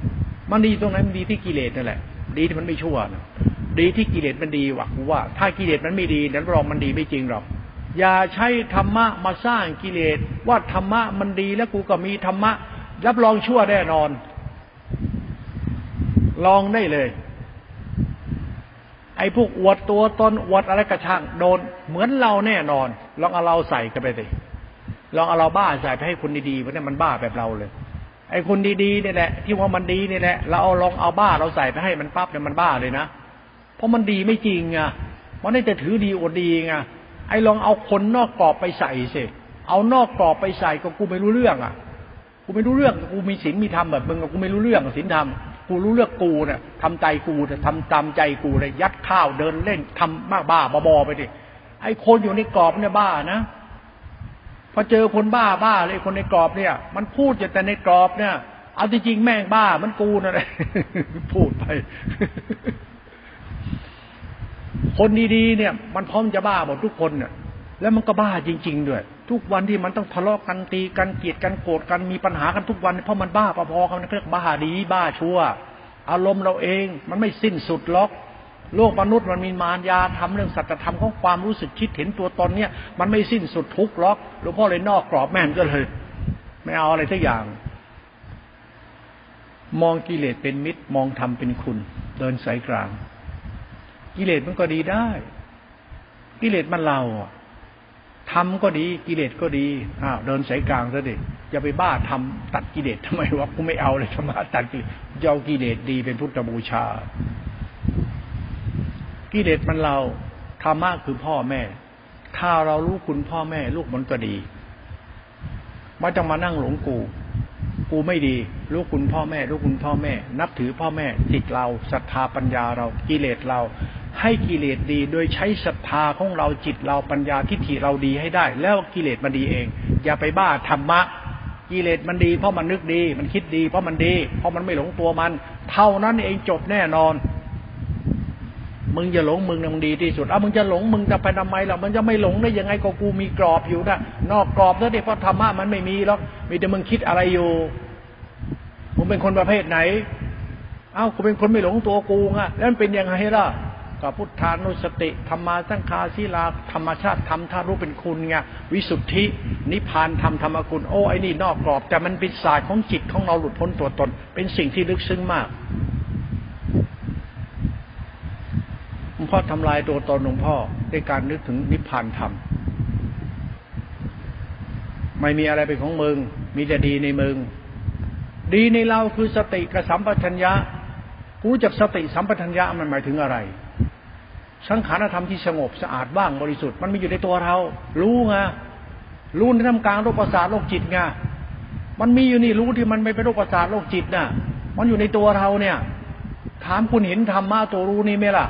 มันดีตรงไหนมันดีที่กิเลสนั่นแหละ ดีที่มันไม่ชั่วนะดีที่กิเลสมันดีวะกูว่า ถ้ากิเลสมันไม่ดีนั้นรองมันดีไม่จริงหรอกอย่าใช้ธรรมะมาสร้างกิเลสว่าธรรมะมันดีแล้วกูก็มีธรรมะรับรองชั่วแน่นอน ลองได้เลย ไอ้พวกอวดตัวตนอวดอะไรกระช่างโดน เหมือนเราแน่นอน ลองเอาเราใส่กันไปสิลองเอาเราบ้าใส่ไปให้คนดีๆเพราะนี่มันบ้าแบบเราเลย ไอ้คนดีๆนี่แหละ ที่ว่ามันดีนี่แหละเราเอาลองเอาบ้าเราใส่ไปให้มันปั๊บเนี่ยมันบ้าเลยนะเพราะมันดีไม่จริงอะมันได้แต่ถือดีอวดดีไงไอ้ลองเอาคนนอกกรอบไปใส่สิเอานอกกรอบไปใส่ก็กูไม่รู้เรื่องอะ กูไม่รู้เรื่องกูมีศีลมีธรรมแบบมึงกูไม่รู้เรื่องศีลธรรม กูรู้เลือกกูเนี่ยทำใจกูเนี่ยทำตามใจกูเลยยัดข้าวเดินเล่นทำมากบ้าบอไปดิไอ้คนอยู่ในกรอบเนี่ยบ้านะพอเจอคนบ้าบ้าเลยคนในกรอบเนี่ย มันพูดแต่ในกรอบเนี่ย เอาจริงแม่งบ้ามันกูนะเลยพูดไปคนดีๆเนี่ย มันพร้อมจะบ้าหมดทุกคนเนี่ยแล้วมันก็บ้าจริง ๆ ด้วย ทุกวันที่มันต้องทะเลาะกันตีกันเกลียดกันโกรธกันมีปัญหากันทุกวันเพราะมันบ้าปะพอๆกันเรียกบ้าดีบ้าชั่ว อารมณ์เราเองมันไม่สิ้นสุดล็อกโลกมนุษย์มันมีมารยาทำเรื่องสัจธรรมของความรู้สึกคิดเห็นตัวตนเนี่ย มันไม่สิ้นสุดทุกข์หรอกหลวงพ่อเลยนอกกรอบแม่นก็เลย ไม่เอาอะไรทุกอย่าง มองกิเลสเป็นมิตร มองธรรมเป็นคุณ เดินสายกลาง กิเลสมันก็ดีได้ กิเลสมันเรา ทำก็ดีกิเลสก็ดีอ้าวเดินสายกลางซะดิอย่าไปบ้าทำตัดกิเลสทำไมวะกูไม่เอาเลยธรรมะตัดกิเลสเจะเอากิเลสดีเป็นพุทธบูชา กิเลสมันเราธรรมะคือพ่อแม่ ถ้าเรารู้คุณพ่อแม่ ลูกมันก็ดีไม่ต้องมานั่งหลงกู กูไม่ดีรู้คุณพ่อแม่รู้คุณพ่อแม่ นับถือพ่อแม่จิตเราศรัทธาปัญญาเรากิเลสเรา ให้กิเลสดี โดยใช้ศรัทธาของเราจิตเราปัญญาทิฏฐิเราดีให้ได้ แล้วกิเลสมันดีเอง อย่าไปบ้าธรรมะ กิเลสมันดี เพราะมันนึกดี มันคิดดี เพราะมันดี เพราะมันไม่หลงตัวมัน เท่านั้นเองจบแน่นอน มึงจะหลงมึงนะมึงดีที่สุดเอามึงจะหลงมึงจะไปทำไมล่ะมันจะไม่หลงได้ยังไงก็กูมีกรอบอยู่นะนอกกรอบแล้วเด็เพราะธรรมะมันไม่มีหรอกมีแต่มึงคิดอะไรอยู่มึงเป็นคนประเภทไหนเอ้ากูเป็นคนไม่หลงตัวกูไงแล้วมันเป็นยังไงล่ะ พุทธานุสติธรรมาสังคาศีลาธรรมชาติธรรมท่ารู้เป็นคุณไงวิสุทธินิพพานธรรมธรรมกุลโอ้ไอ้นี่นอกกรอบ แต่มันเป็นศาสตร์ของจิตของเราหลุดพ้นตัวตน เป็นสิ่งที่ลึกซึ้งมากหลวงพ่อทำลายตัวตนหลวงพ่อด้วยการนึกถึงนิพพานธรรม ไม่มีอะไรเป็นของมึง มีแต่ดีในมึง ดีในเราคือสติกับสัมปชัญญะรู้จักสติสัมปชัญญะมันหมายถึงอะไร สังขารธรรมที่สงบสะอาดบ้างบริสุทธิ์มันมีอยู่ในตัวเรา รู้ไงรู้ในทำกลางโรคประสาทโรคจิตไงมันมีอยู่นี่รู้ที่มันไม่เป็นโรคประสาทโรคจิตน่ะ มันอยู่ในตัวเราเนี่ย ถามคุณเห็นธรรมะตัวรู้นี่ไหมล่ะ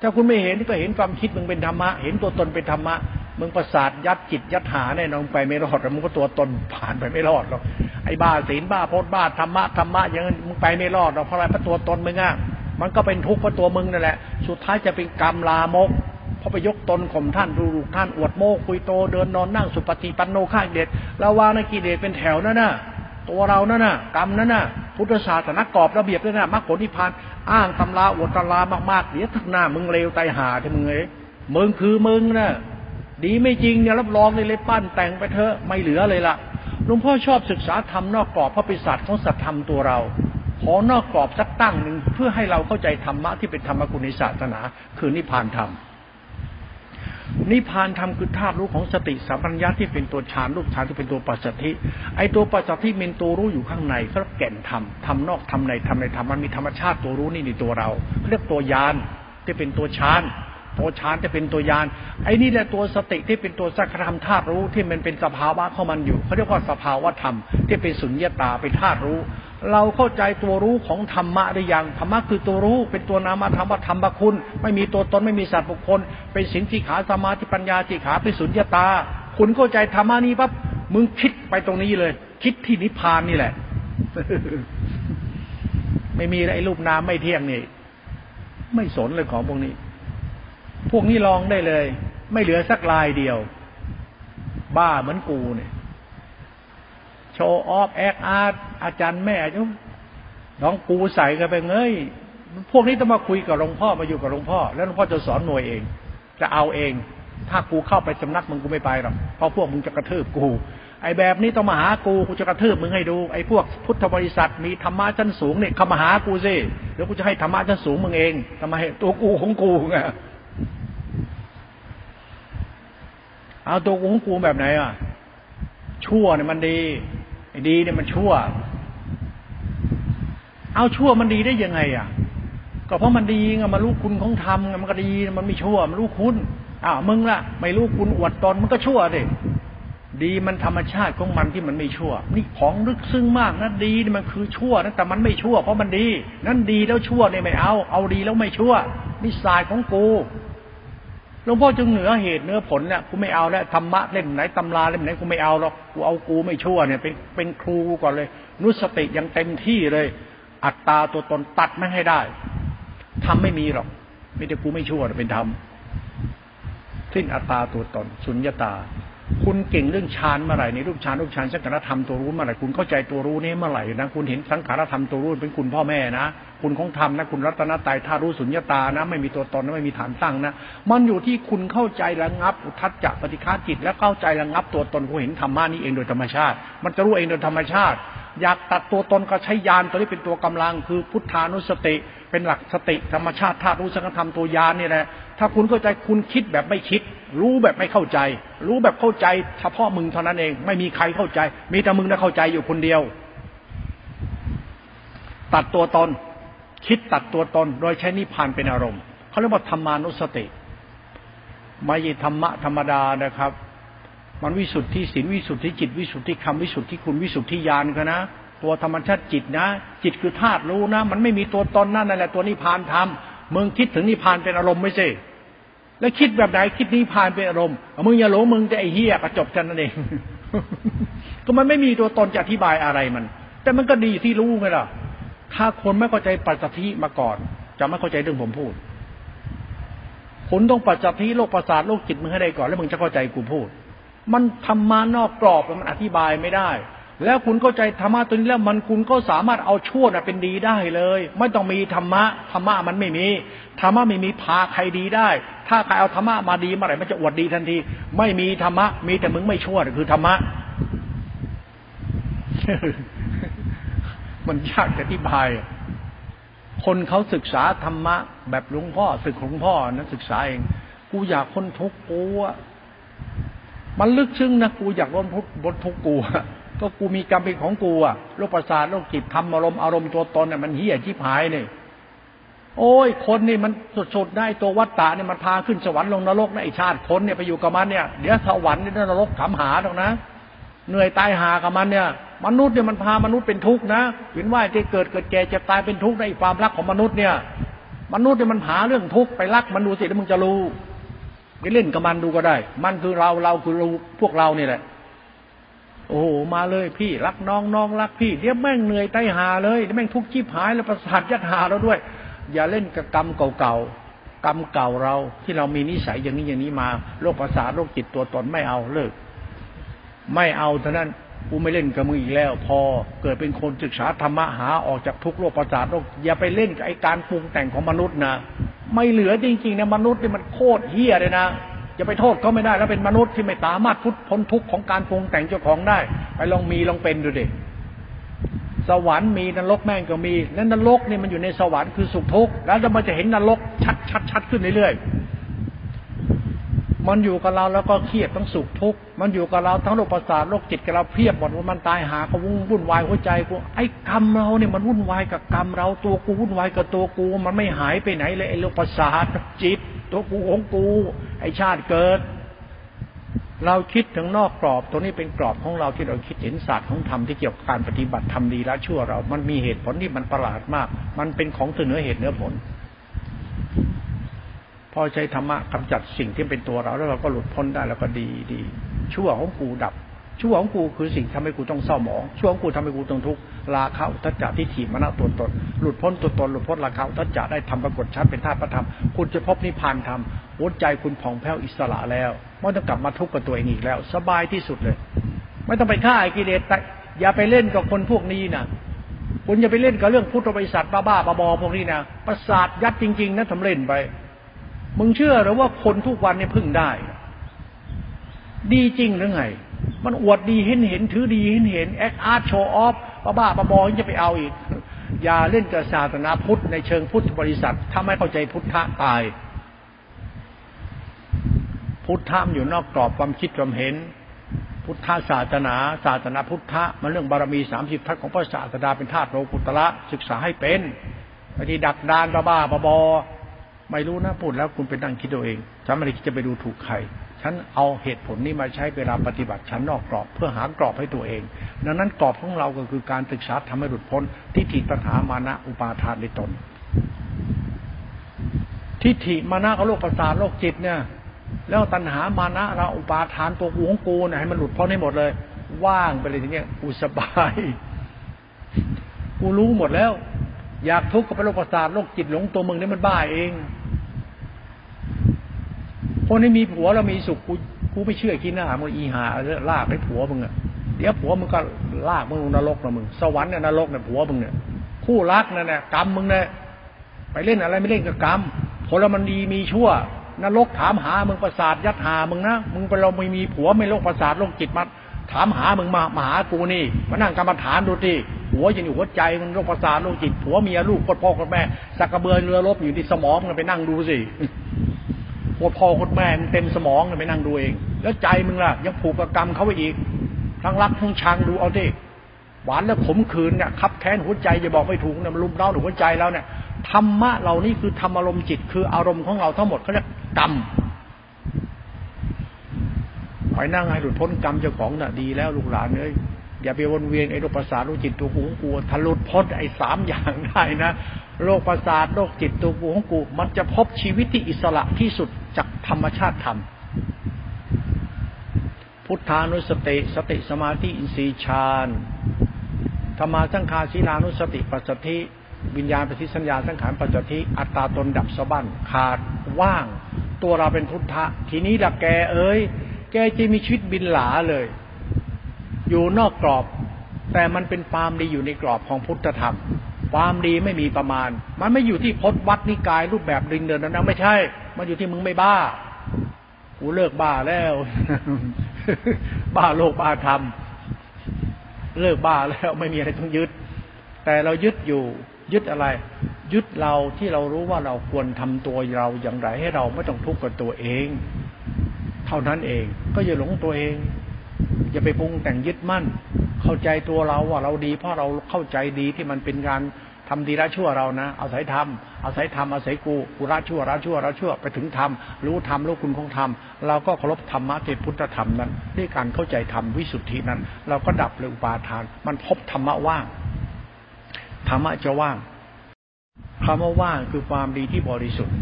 ถ้าคุณไม่เห็นก็เห็นความคิดมึงเป็นธรรมะ เห็นตัวตนเป็นธรรมะมึงประสาทยัดจิตยัดหาแน่นอนไปไม่รอดแล้วมึงก็ตัวตนผ่านไปไม่รอดหรอกไอ้บ้าศีลบ้าโพธบ้าธรรมะธรรมะอย่างนั้นมึงไปไม่รอดหรอกเพราะอะไรเพราะตัวตนมึงอะ มันก็เป็นทุกข์เพราะตัวมึงนั่นแหละ สุดท้ายจะเป็นกรรมลามกเพราะไปยกตนข่มท่านดูลูกท่านอวดโม้คุยโตเดินนอนนั่งสุปฏิปันโนข้าเด็ดระวางในกิเลสเป็นแถวนั่นน่ะตัวเรานั่นน่ะกรรมนั่นน่ะพุทธศาสนากรอบระเบียบนั่นน่ะมรรคผลนิพพานอ้างตำราอวดตำรามากๆเดี๋ยวทักหน้ามึงเลวไตหาที่มึงเอ้มึงคือมึงน่ะดีไม่จริงเนี่ยรับรองเลยเลยปั้นแต่งไปเถอะไม่เหลือเลยล่ะหลวงพ่อชอบศึกษาธรรมนอกกรอบพระปิศาจของสัตธรรมตัวเรา ขอนอกกรอบสักตั้งหนึ่งเพื่อให้เราเข้าใจธรรมะที่เป็นธรรมกุณในศาสนา คือนิพพานธรรมนิพพานธรรมคือธาตุรู้ของสติสัมปัญญาที่เป็นตัวฌานรูปฌานที่เป็นตัวปัจจทิไอตัวปัจจทิเป็นตัวรู้อยู่ข้างในเขาแก่นธรรมธรรมนอกธรรมในธรรมในธรรมมันมีธรรมชาติตัวรู้นี่ในตัวเราเรียกตัวยานที่เป็นตัวฌานตัวฌานจะเป็นตัวยานไอ้นี่แหละตัวสติที่เป็นตัวสักธรรมธาตุรู้ที่มันเป็นสภาวะเข้ามันอยู่เขาเรียกว่าสภาวะธรรมที่เป็นสุญญตาเป็นธาตุรู้ เราเข้าใจตัวรู้ของธรรมะหรือยังธรรมะคือตัวรู้ เป็นตัวนามธรรมว่าธรรมคุณ ไม่มีตัวตนไม่มีสัตว์บุคคล เป็นสิ่งที่ขาสมาธิปัญญาที่ขาเป็นสุญญตา คุณเข้าใจธรรมะนี้ปั๊บมึงคิดไปตรงนี้เลย คิดที่นิพพานนี่แหละ ไม่มีไอ้รูปนามไม่เที่ยงนี่ ไม่สนเลยของพวกนี้ พวกนี้ลองได้เลย ไม่เหลือสักลายเดียว บ้าเหมือนกูเนี่ย ว์ออฟแอคอาร์ตอาจารย์แม่จุน้องปูใส่กันไปเงยพวกนี้ต้องมาคุยกับหลวงพ่อมาอยู่กับหลวงพ่อ แล้วหลวงพ่อจะสอนหน่วยเอง จะเอาเอง ถ้ากูเข้าไปสำนักมึงกูไม่ไปหรอกเพราะพวกมึงจะกระทืบกู ไอ้แบบนี้ต้องมาหากูกูจะกระทืบมึงให้ดูไอ้พวกพุทธบริษัทมีธรรมะชั้นสูงเนี่ยเข้ามาหากูสิเดี๋ยวกูจะให้ธรรมะชั้นสูงมึงเองทำไมตัวกูของกูไงเอาตัวกูของกูแบบไหนอะชั่วเนี่ยมันดี ดีเนี่ยมันชั่ว เอาชั่วมันดีได้ยังไง อะ ก็เพราะมันดีไงมารู้คุณของธรรมไงมันก็ดี มันไม่ชั่ว มันรู้คุณอ้าวมึงล่ะ ไม่รู้คุณอวดตนมันก็ชั่วดิดีมันธรรมชาติของมันที่มันไม่ชั่ว นี่ของลึกซึ้งมากนะดีนี่มันคือชั่วนะแต่มันไม่ชั่ว เพราะมันดี นั่นดีแล้วชั่วเนี่ยไม่เอา เอาดีแล้วไม่ชั่ว นี่สายของกู หลวงพ่อจึงเหนือเหตุเนื้อผลเนี่ยกูไม่เอาแล้วธรรมะเล่มไหนตำราเล่มไหนกูไม่เอาหรอกกูเอากูไม่ชั่วเนี่ยเป็นเป็นครูก่อนเลย นุสติยังเต็มที่เลย อัตตาตัวตนตัดไม่ให้ได้ทำไม่มีหรอกไม่ได้กูไม่ชั่วเป็นธรรมสิ้นอัตตาตัวตน สุญญตา คุณเก่งเรื่องฌานเมื่อไหร่ในรูปฌานรูปฌานสังขารธรรมตัวรู้เมื่อไหร่คุณเข้าใจตัวรู้นี้เมื่อไหร่นะคุณเห็นสังขารธรรมตัวรู้เป็นคุณพ่อแม่นะ คุณของธรรมนะคุณรัตนตรัยธาตุรู้สุญญตานะไม่มีตัวตนนะไม่มีฐานตั้งนะ มันอยู่ที่คุณเข้าใจระงับอุทัศจักปฏิฆาจิต และเข้าใจระงับตัวตนคุณเห็นธรรมะนี้เองโดยธรรมชาติ มันจะรู้เองโดยธรรมชาติ อยากตัดตัวตนก็ใช้ยานตัวนี้เป็นตัวกำลัง คือพุทธานุสติ เป็นหลักสติธรรมชาติธาตุรู้สังธรรมตัวยานนี่แหละถ้าคุณเข้าใจคุณคิดแบบไม่คิด รู้แบบไม่เข้าใจ รู้แบบเข้าใจเฉพาะมึงเท่านั้นเอง ไม่มีใครเข้าใจ มีแต่มึงได้เข้าใจอยู่คนเดียว ตัดตัวตน คิดตัดตัวตน โดยใช้นิพพานเป็นอารมณ์เขาเรียกว่าธรรมานุสติไม่ใช่ธรรมะธรรมดานะครับ มันวิสุทธิศีลวิสุทธิจิตวิสุทธิคำวิสุทธิคุณวิสุทธิญาณกันนะตัวธรรมชาติจิตนะ จิตคือธาตุรู้นะ มันไม่มีตัวตนนั่นแหละตัวนิพพานธรรมมึงคิดถึงนิพพานเป็นอารมณ์ไม่ใช่แล้วคิดแบบไหนคิดนิพพานเป็นอารมณ์มึงอย่าหลงมึงจะไอ้เหี้ยกระจบกันนั่นเองก็มันไม่มีตัวตนจะอธิบายอะไรมัน แต่มันก็ดีที่รู้ไงล่ะ ถ้าคนไม่เข้าใจปัจจัยมาก่อน จะไม่เข้าใจเรื่องผมพูดคุณต้องปัจจัยโลกประสาทโลกจิตมึงให้ได้ก่อน แล้วมึงจะเข้าใจกูพูด มันทำมานอกกรอบมันอธิบายไม่ได้ แล้วคุณเข้าใจธรรมะตัวนี้แล้วมันคุณก็สามารถเอาชั่วเป็นดีได้เลย ไม่ต้องมีธรรมะธรรมะมันไม่มีธรรมะไม่มีพาใครดีได้ ถ้าใครเอาธรรมะมาดีเมื่อไหร่มันจะอวดดีทันที ไม่มีธรรมะมีแต่มึงไม่ชั่วคือธรรมะมันยากจะอธิบาย คนเขาศึกษาธรรมะ แบบหลวงพ่อศึกหลวงพ่อนะศึกษาเอง กูอยากคนทุกข์กูอะ มันลึกซึ้งนะกูอยากลดทุกลดทุกกูก็กูมีกรรมเป็นของกูอะโรคประสาทโรคจิตทำอารมณ์อารมณ์ตัวตนเนี่ยมันเหี้ยชิบหายเนี่ยโอ้ย คนนี่มันสุดๆได้ตัววัตตะเนี่ยมันพาขึ้นสวรรค์ลงนรกนะไอชาติคนเนี่ยไปอยู่กับมันเนี่ยเดี๋ยวสวรรค์นี่นรกขำหาตรงนะ เหนื่อยตายหากับมันเนี่ย มนุษย์เนี่ยมันพามนุษย์เป็นทุกข์นะเห็นว่าจะเกิดเกิดแก่จะตายเป็นทุกข์ในความรักของมนุษย์เนี่ย มนุษย์เนี่ยมันหาเรื่องทุกข์ไปรักมันดูสิแล้วมึงจะรู้ ไปเล่นกับมันดูก็ได้ มันคือเราเราคือเราพวกเราเนี่ยแหละ โอ้โมาเลยพี่รักน้องน้องรักพี่เดี๋ยวแม่งเหนื่อยไตหาเลยเดี๋ยวแม่งทุกข์ชีพหายแล้วประสาทยัดหาเราด้วย อย่าเล่นกับกรรมเก่าๆกรรมเก่าเราที่เรามีนิสัยอย่างนี้อย่างนี้มาโรคประสาทโรคจิตตัวตนไม่เอาเลิก ไม่เอาเท่านั้น กูไม่เล่นกับมึงอีกแล้ว พอเกิดเป็นคนศึกษาธรรมะหาออกจากทุกโรคประสาทโรคอย่าไปเล่นกับไอการปรุงแต่งของมนุษย์นะไม่เหลือจริงๆนะมนุษย์นี่มันโคตรเฮี้ยเลยนะจะไปโทษเขาไม่ได้แล้วเป็นมนุษย์ที่ไม่สามารถพุทพ้นทุกข์ของการปรุงแต่งเจ้าของได้ ไปลองมีลองเป็นดูดิสวรรค์มีนรกแม่งก็มี แล้วนรกนี่มันอยู่ในสวรรค์คือสุขทุกข์แล้วมันจะเห็นนรกชัดชัดชัดขึ้นเรื่อยๆ มันอยู่กับเราแล้วก็เครียดทั้งสุขทุกข์มันอยู่กับเราทั้งโรคประสาทโรคจิตกับเราเพียบหมดว่ามันตายหาก็วุ่นวุ่นวายหัวใจกูไอ้กรรมเราเนี่ยมันวุ่นวายกับกรรมเราตัวกูวุ่นวายกับตัวกู มันไม่หายไปไหนเลยไอ้โรคประสาทจิต ตัวกูของกู ไอชาติเกิด เราคิดถึงนอกกรอบตัวนี้เป็นกรอบของเราที่เราคิดเห็นศาสตร์ของธรรมที่เกี่ยวกับการปฏิบัติทำดีละชั่วเรา มันมีเหตุผลที่มันประหลาดมาก มันเป็นของเหนือเหตุเหนือผล พอใช้ธรรมะกำจัดสิ่งที่เป็นตัวเรา แล้วเราก็หลุดพ้นได้แล้วก็ดีดีชั่วของกูดับ ชั่วของกูคือสิ่งทำให้กูต้องเศร้าหมองชั่วของกูทำให้กูต้องทุกข์ราคะทัจจะที่ถีบมณตัวตนหลุดพ้นตัวตนหลุดพ้นราคะทัจจะได้ทำปรากฏชัดเป็นธาตุประธรรมคุณจะพบนิพพานธรรมหัวใจคุณผ่องแผ้วอิสระแล้วไม่ต้องกลับมาทุกข์กับตัวเองอีกแล้ว สบายที่สุดเลย ไม่ต้องไปฆ่าไอ้กิเลสแต่อย่าไปเล่นกับคนพวกนี้นะคุณอย่าไปเล่นกับเรื่องพุทธบริษัทบ้าๆบอๆพวกนี้นะประสาทยัดจริง ๆนะทำเล่นไป มึงเชื่อหรือว่าคนทุกวันเนี่ยพึ่งได้ ดีจริงหรือไง มันอวดดีเห็นเห็นถือดีเห็นเห็นแอคอาร์ตโชว์ออฟบ้าบ้าบอจะไปเอาอีก อย่าเล่นกับศาสนาพุทธในเชิงพุทธบริษัท ถ้าไม่เข้าใจพุทธะตาย พุทธะมันอยู่นอกกรอบความคิดความเห็น พุทธศาสนา ศาสนาพุทธะมันเรื่องบารมีสามสิบทัศของพระศาสดาเป็นธาตุโลกุตระศึกษาให้เป็นบางทีดักดานบ้าบ้าบอ ไม่รู้นะพูดแล้วคุณไปนั่งคิดตัวเองฉันไม่ได้คิดจะไปดูถูกใคร ฉันเอาเหตุผลนี้มาใช้เวลาปฏิบัติฉันนอกกรอบเพื่อหากรอบให้ตัวเอง ดังนั้นกรอบของเราก็คือการศึกษาทำให้หลุดพ้นทิฏฐิตัณหามานะอุปาทานในตน ทิฏฐิมานะกับโลกประสาทโลกจิตเนี่ย แล้วตัณหามานะเราอุปาทานตัวกูของกูเนี่ยให้มันหลุดพ้นให้หมดเลย ว่างไปเลยทีเนี้ยกูสบายกูรู้หมดแล้ว อยากทุกข์กับโลกประสาทโลกจิตหลงตัวมึงนี่มันบ้าเอง คนที่มีผัวเรามีสุขกูกูไม่เชื่อกินหน้ามึงอีหาลากไอ้ผัวมึงอะเดี๋ยวผัวมึงก็ลากมึงลงนรกนะมึงสวรรค์เนี่ยนรกเนี่ยผัวมึงเนี่ยคู่รักนั่นแหละกรรมมึงเนี่ยไปเล่นอะไรไม่เล่นกับกรรมผลมันดีมีชั่วนรกถามหามึงประสาทยัดหามึงนะมึงไปเราไม่มีผัวไม่โรคประสาทโรคจิตมาถามหามึงมามาหากูนี่มานั่งกรรมฐานดูที่หัวยังอยู่หัวใจมึงโรคประสาทโรคจิตผัวเมียลูกพ่อพ่อแม่สักกระเบือเรือรบอยู่ที่สมองมึงไปนั่งดูสิ พ่อพ่อคนแม่เต็มสมองเลยไปนั่งดูเอง แล้วใจมึงล่ะ ยังผูกกับกรรมเขาไว้อีก ทั้งรักทั้งชังดูเอาดิหวานแล้วขมขืนเนี่ยคับแค้นหัวใจจะบอกไม่ถูกเนี่ยมันลุมเล้าหัวใจแล้วเนี่ยธรรมะเหล่านี้คือธรรมอารมณ์จิต คืออารมณ์ของเราทั้งหมดเขาเรียกกรรมไปนั่งให้หลุดพ้นกรรมเจ้าของน่ะดีแล้วลูกหลานเอ้ยอย่าไปวนเวียนไอ้โรคประสาทโรคจิตตัวกูของกูถ้าหลุดพ้นไอ้สามอย่างได้นะโรคประสาทโรคจิตตัวกูของกู มันจะพบชีวิตที่อิสระที่สุด จากธรรมชาติธรรม พุทธานุสติ สติสมาธิอินทรีย์ฌานธรรมาสังคาศีลานุสติปัสสธิวิญญาณปฏิสัญญาสังขารปัจจทิอัตตาตนดับสะบั้นขาดว่าง ตัวเราเป็นพุทธะ ทีนี้ละแกเอ้ย แกจะมีชีวิตบินหลาเลย อยู่นอกกรอบ แต่มันเป็นความดีอยู่ในกรอบของพุทธธรรม ความดีไม่มีประมาณ มันไม่อยู่ที่พจนวัดนิกายรูปแบบดินเดินนั้นไม่ใช่ มันอยู่ที่มึงไม่บ้า กูเลิกบ้าแล้ว บ้าโลกบ้าธรรม เลิกบ้าแล้วไม่มีอะไรต้องยึด แต่เรายึดอยู่ ยึดอะไร ยึดเราที่เรารู้ว่าเราควรทำตัวเราอย่างไรให้เราไม่ต้องทุกข์กับตัวเอง เท่านั้นเอง ก็อย่าหลงตัวเอง อย่าไปปรุงแต่งยึดมั่น เข้าใจตัวเราว่าเราดี เพราะเราเข้าใจดีที่มันเป็นการ ทำดีละชั่วเรานะ เอาศัยธรรมเอาศัยธรรมเอาศัยกูกูละชั่วละชั่วละชั่วไปถึงธรรมรู้ธรรมรู้คุณของธรรมเราก็เคารพธรรมะเทพุทธธรรมนั้นด้วยการเข้าใจธรรมวิสุทธินั้น เราก็ดับเลยอุปาทาน มันพบธรรมะว่างธรรมะจะว่างคำว่าว่างคือความดีที่บริสุทธิ์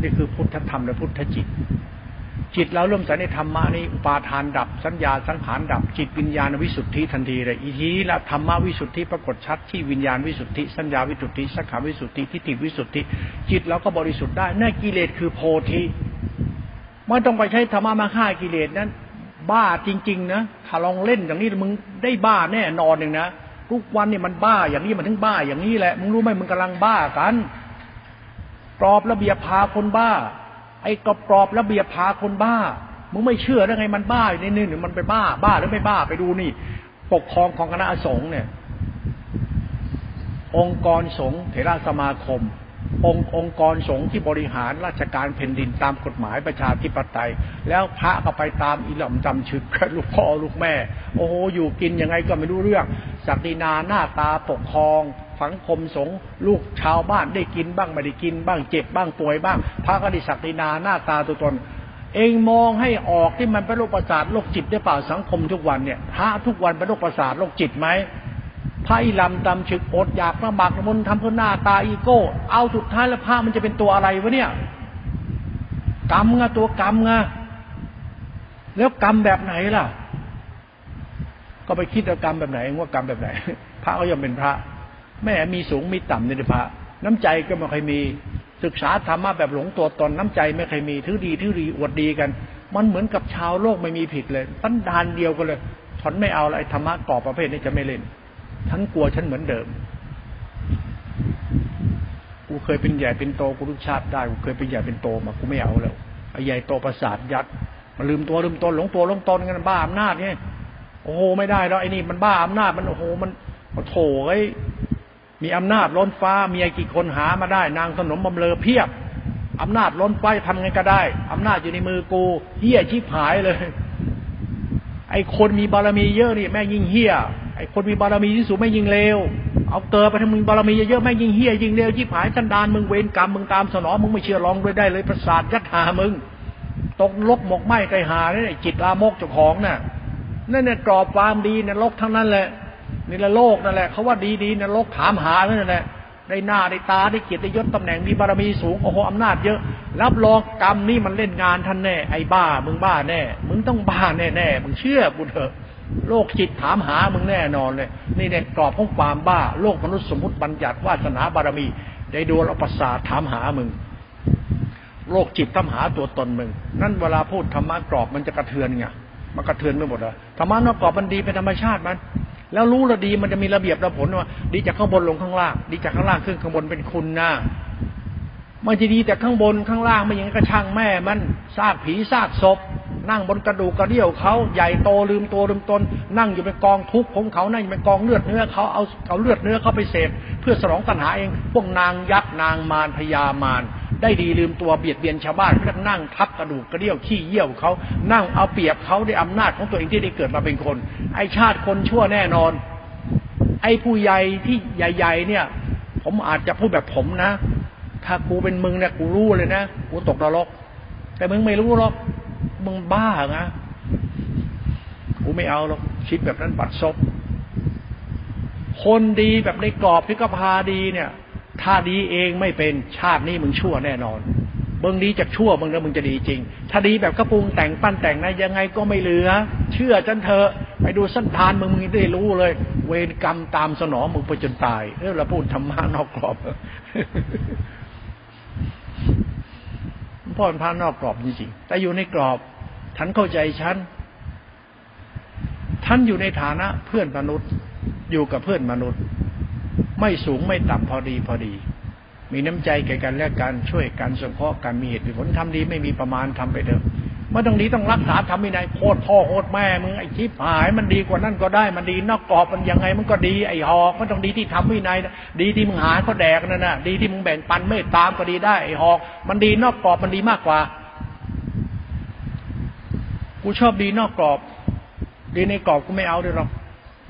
นี่คือพุทธธรรมและพุทธจิต จิตเราเริ่มใส่ในธรรมะนี้อุปาทานดับสัญญาสังขารดับ จิตวิญญาณวิสุทธิทันทีเลยอีทีละธรรมะวิสุทธิปรากฏชัดที่วิญญาณวิสุทธิ สัญญาวิสุทธิสังขารวิสุทธิทิฏฐิวิสุทธิ จิตเราก็บริสุทธิ์ได้นั่นกิเลสคือโพธิไม่ต้องไปใช้ธรรมะมาฆ่ากิเลสนั้น บ้าจริง ๆ นะถ้าลองเล่นอย่างนี้มึงได้บ้าแน่นอนหนึ่งนะทุกวันนี่มันบ้าอย่างนี้มันถึงบ้าอย่างนี้แหละมึงรู้ไหมมึงกำลังบ้ากันกรอบระเบียบพาคนบ้า ไอ้กรอบรอบระเบียบพาคนบ้ามึงไม่เชื่อได้ไงมันบ้าในนี่หรือมันไปบ้า บ้าหรือไม่บ้าไปดูนี่ ปกครองของคณะสงฆ์เนี่ย องค์กรสงฆ์เถระสมาคม องค์องค์กรสงฆ์ที่บริหารราชการแผ่นดินตามกฎหมายประชาธิปไตย แล้วพระก็ไปตามอิหล่มจำชึกลูกพ่อลูกแม่ โอ้โหอยู่กินยังไงก็ไม่รู้เรื่องศักดินาหน้าตาปกครอง สังคมสงฆ์ลูกชาวบ้านได้กินบ้างไม่ได้กินบ้างเจ็บบ้างป่วยบ้าง พระก็ได้ศักดินาหน้าตาตัวตน เองมองให้ออกที่มันเป็นโรคประสาทโรคจิตได้เปล่าสังคมทุกวันเนี่ยพระทุกวันเป็นโรคประสาทโรคจิตไหมพระอิลำตำฉึกอดอยากลำบากมนทำเพื่อหน้าตาอีโก้ เอาสุดท้ายแล้วพระมันจะเป็นตัวอะไรวะเนี่ยกรรมไงตัวกรรมไงแล้วกรรมแบบไหนล่ะ ก็ไปคิดกรรมแบบไหนว่ากรรมแบบไหน พระก็ยังเป็นพระ แม่มีสูงมีต่ำในพระน้ำใจก็ไม่เคยมี ศึกษาธรรมะแบบหลงตัวตนน้ำใจไม่เคยมีทือดีทือดีอวดดีกัน มันเหมือนกับชาวโลกไม่มีผิดเลยตั้นดานเดียวกันเลยฉันไม่เอาอะไรธรรมะกรอบประเภทนี้จะไม่เล่นฉันกลัวฉันเหมือนเดิมกูเคยเป็นใหญ่เป็นโตกูรู้ชาติได้กูเคยเป็นใหญ่เป็นโตมากูไม่เอาแล้วไอ้ใหญ่โตประสาทยัดมาลืมตัวลืมตนหลงตัวหลงตนกันบ้าอำนาจไงโอ้โหไม่ได้แล้วไอ้นี่มันบ้าอำนาจมันโอ้โหมันโถไอ้ มีอำนาจล้นฟ้ามีไอ้กี่คนหามาได้ นางสนมบำเลอเพียบอำนาจล้นไฟทำไงก็ได้อำนาจอยู่ในมือกูเฮี้ยชิบหายเลย ไอ้คนมีบารมีเยอะนี่แม่ยิ่งเฮี้ยไอ้คนมีบารมีที่สูงไม่ยิ่งเลวเอาเตอไปทำมึงบารมีเยอะแม่ยิ่งเฮี้ยยิ่งเลวชิบหายสันดานมึงเวรกรรมมึงตามสนองมึงไม่เชื่อลองด้วยได้เลยประสาทยัดหามึงตกลบหมกไหมไกหาเนี่ยจิตลามกเจ้าของน่ะนั่นเนี่ยกรอบความดีเนรกทั้งนั้นแหละ นี่ละโลกนั่นแหละเขาว่าดีดีนรกถามหานั่นแหละได้หน้าได้ตาได้เกียรติยศตำแหน่งมีบารมีสูงโอ้โหอำนาจเยอะ รับรองกรรมนี่มันเล่นงานท่านแน่ไอ้บ้า มึงบ้าแน่ มึงต้องบ้าแน่แน่มึงเชื่อกูเถอะ โลกจิตถามหามึงแน่นอนเลย นี่เนี่ยกรอบของความบ้า โลกมนุษย์สมมติบัญญัติวาสนาบารมีได้ดูแลประสาทถามหามึงโรคจิตตามหาตัวตนมึง นั่นเวลาพูดธรรมะกรอบมันจะกระเทือนไง มันกระเทือนไปหมดเลยธรรมะนอกกรอบมันดีเป็นธรรมชาติมัน แล้วรู้ระดีมันจะมีระเบียบระผลว่า ดีจากข้างบนลงข้างล่าง ดีจากข้างล่างขึ้นข้างบนเป็นคุณนะ มันจะดีแต่ข้างบนข้างล่างไม่อย่างกระช่างแม่มันซากผีซากศพ นั่งบนกระดูกกระเดี่ยวเขาใหญ่โตลืมตัวลืมตน นั่งอยู่เป็นกองทุกข์ของเขานั่งอยู่เป็นกองเลือดเนื้อเขาเอาเอาเลือดเนื้อเขาไปเสพเพื่อสรองตัณหาเองพวกนางยักษ์นางมารพญามารได้ดีลืมตัวเบียดเบียนชาวบ้านเพื่อนั่งทับกระดูกกระเดี่ยวขี้เยี่ยวเขานั่งเอาเปรียบเขาด้วยอำนาจของตัวเองที่ได้เกิดมาเป็นคน ไอชาติคนชั่วแน่นอน ไอผู้ใหญ่ที่ใหญ่ ๆ เนี่ย ผมอาจจะพูดแบบผมนะ ถ้ากูเป็นมึงเนี่ยกูรู้เลยนะกูตกนรก แต่มึงไม่รู้หรอกมึงบ้านะกูไม่เอาหรอกคิดแบบนั้นบัดซบคนดีแบบในกรอบพิกพาดีเนี่ย ถ้าดีเองไม่เป็นชาตินี้มึงชั่วแน่นอนเบิ่งดีจากชั่วมึงแล้วมึงจะดีจริง ถ้าดีแบบกระปุงแต่งปั้นแต่งนะยังไงก็ไม่เหลือ เชื่อจันเถอะไปดูสันทานมึงมึงได้รู้เลย เวรกรรมตามสนองมึงไปจนตายเออเราพูดธรรมะนอกกรอบ พ่อเป็นพระนอกกรอบจริงๆแต่อยู่ในกรอบท่านเข้าใจฉันท่านอยู่ในฐานะเพื่อนมนุษย์อยู่กับเพื่อนมนุษย์ ไม่สูงไม่ต่ำพอดีพอดี มีน้ำใจแก่กันและกันช่วยกันสงเคราะห์กันมีเหตุผลทำดีไม่มีประมาณทำไปเถอะ มื่อตรงนี้ต้องรักษาทำวินัยโคตรพ่อโคตรแม่มึงไอ้ชิบหายมันดีกว่านั่นก็ได้มันดีนอกกรอบมันยังไงมันก็ดีไอ้หอกมันต้องดีที่ทำวินัยดีที่มึงหาเขาแดกนั่นน่ะ ดีที่มึงแบ่งปันไม่ตามก็ดีได้ไอ้หอก มันดีนอกกรอบมันดีมากกว่า กูชอบดีนอกกรอบ ดีในกรอบกูไม่เอาด้วยหรอก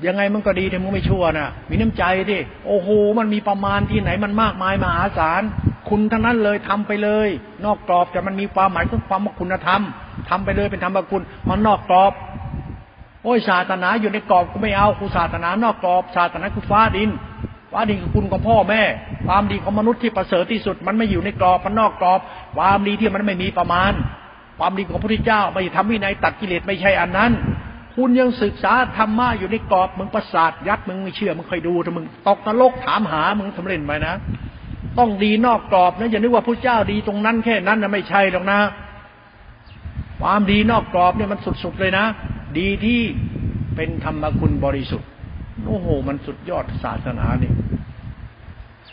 ยังไงมันก็ดีแต่มึงไม่ชั่วนะมีน้ำใจดิโอ้โหมันมีประมาณที่ไหนมันมากมายมหาศาลคุณทั้งนั้นเลยทำไปเลย นอกกรอบแต่มันมีความหมายของความคุณธรรม ทำไปเลยเป็นธรรมคุณมันนอกกรอบโอ้ยศาสนาอยู่ในกรอบกูไม่เอากูศาสนานอกกรอบศาสนาคือฟ้าดินฟ้าดินคือคุณของพ่อแม่ ความดีของมนุษย์ที่ประเสริฐที่สุด มันไม่อยู่ในกรอบมันนอกกรอบ ความดีที่มันไม่มีประมาณ ความดีของพระพุทธเจ้าไม่ทำวินัยตัดกิเลสไม่ใช่อันนั้น คุณยังศึกษาธรรมะอยู่ในกรอบมึงประสาทยัดมึงไม่เชื่อมึงคอยดูถ้ามึงตกนรกถามหามึงทำเล่นไปนะต้องดีนอกกรอบนะอย่านึกว่าพระเจ้าดีตรงนั้นแค่นั้นนะไม่ใช่หรอกนะ ความดีนอกกรอบเนี่ยมันสุดๆเลยนะ ดีที่เป็นธรรมคุณบริสุทธิ์โอ้โห มันสุดยอดศาสนาเนี่ย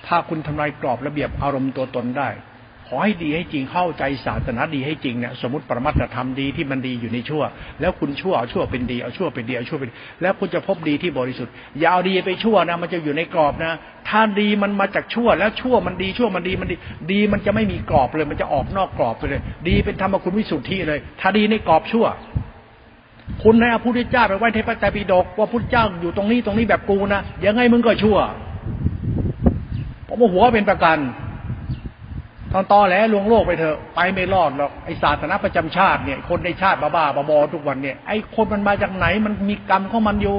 ถ้าคุณทำลายกรอบระเบียบอารมณ์ตัวตนได้ ขอให้ดีให้จริงเข้าใจศาสนาดีให้จริงเนี่ยสมมติปรมัตธรรมดีที่มันดีอยู่ในชั่ว แล้วคุณชั่วเอาชั่วเป็นดีเอาชั่วเป็นดีเอาชั่วเป็นแล้วคุณจะพบดีที่บริสุทธิ์อย่าเอาดีไปชั่วนะมันจะอยู่ในกรอบนะ ถ้าดีมันมาจากชั่ว แล้วชั่วมันดีชั่วมันดีมันดี ดีมันจะไม่มีกรอบเลย มันจะออกนอกกรอบไปเลย ดีเป็นธรรมคุณวิสุทธิเลย ถ้าดีในกรอบชั่ว คุณในพระพุทธเจ้าไปไหว้ในพระไตรปิฎกว่าพุทธเจ้าอยู่ตรงนี้ตรงนี้แบบกูนะยังไงมึงก็ชั่วผมหัวเป็นประกัน ตอนตอแหลลวงโลกไปเถอะไปไม่รอดหรอกไอศาสนาประจำชาติเนี่ย คนในชาติบ้าๆบอทุกวันเนี่ยไอคนมันมาจากไหนมันมีกรรมของมันอยู่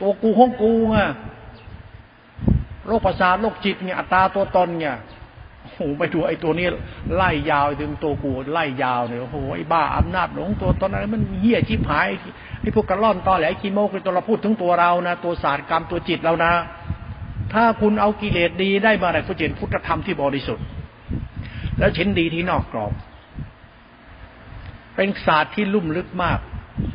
ตัวกูห้องกูไงโรคประสาทโรคจิตเนี่ยอัตราตัวตนเนี่ยโอ้ไปดูไอ้ตัวนี้ไล่ยาวถึงตัวกูไล่ยาวเนี่ยโอ้โหไอ้บ้าอำนาจหลงตัวตอนอะไรมันเหี้ยชิบหายไอ้พวกกระล่อนตอแหลกีโมคือตัวเราพูดถึงตัวเรานะตัวศาสตร์กรรมตัวจิตเรานะ ถ้าคุณเอากิเลสดีได้มาไหนคุณเห็นพุทธธรรมที่บริสุทธิ์ แล้วชิ้นดีที่นอกกรอบ เป็นศาสตร์ที่ลุ่มลึกมาก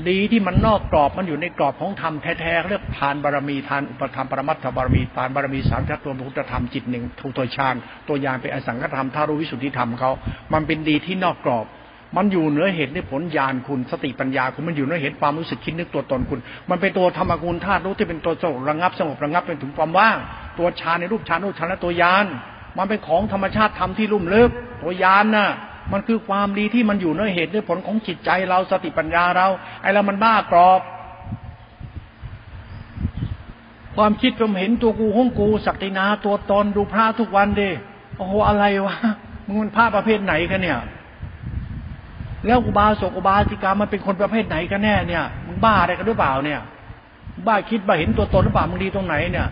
ดีที่มันนอกกรอบมันอยู่ในกรอบของธรรมแท้ๆเรียกทานบารมีทานอุปธรรมปรมัตถบารมีทานบารมีสามชัดตัวพุทธธรรมจิตหนึ่งทุตัวฌานตัวยานเป็นอสังขธรรมทารุวิสุทธิธรรมเขามันเป็นดีที่นอกกรอบมันอยู่เหนือเหตุในผลญาณคุณสติปัญญาคุณมันอยู่เหนือเหตุความรู้สึกคิดนึกตัวตนคุณ มันเป็นตัวธรรมกุลธาตุรู้ที่เป็นตัวสงบระงับสงบระงับเป็นถึงความว่างตัวฌานในรูปฌานรูปฌานและตัวยาน มันเป็นของธรรมชาติธรรมที่ลุ่มลึกตัวยานน่ะมันคือความดีที่มันอยู่ในเหตุด้วยผลของจิตใจเราสติปัญญาเราไอ้เรามันบ้ากรอบ ความคิดผมเห็นตัวกูห้องกูศักดินาตัวตนดูพระทุกวันดิโอ้โหอะไรวะมึงมันพระประเภทไหนกันเนี่ย แล้วอุบาสกอุบาสิกามันเป็นคนประเภทไหนกันแน่เนี่ยมึงบ้าอะไรกันหรือเปล่าเนี่ย บ้าคิดบ้าเห็นตัวตนหรือเปล่ามึงดีตรงไหนเนี่ย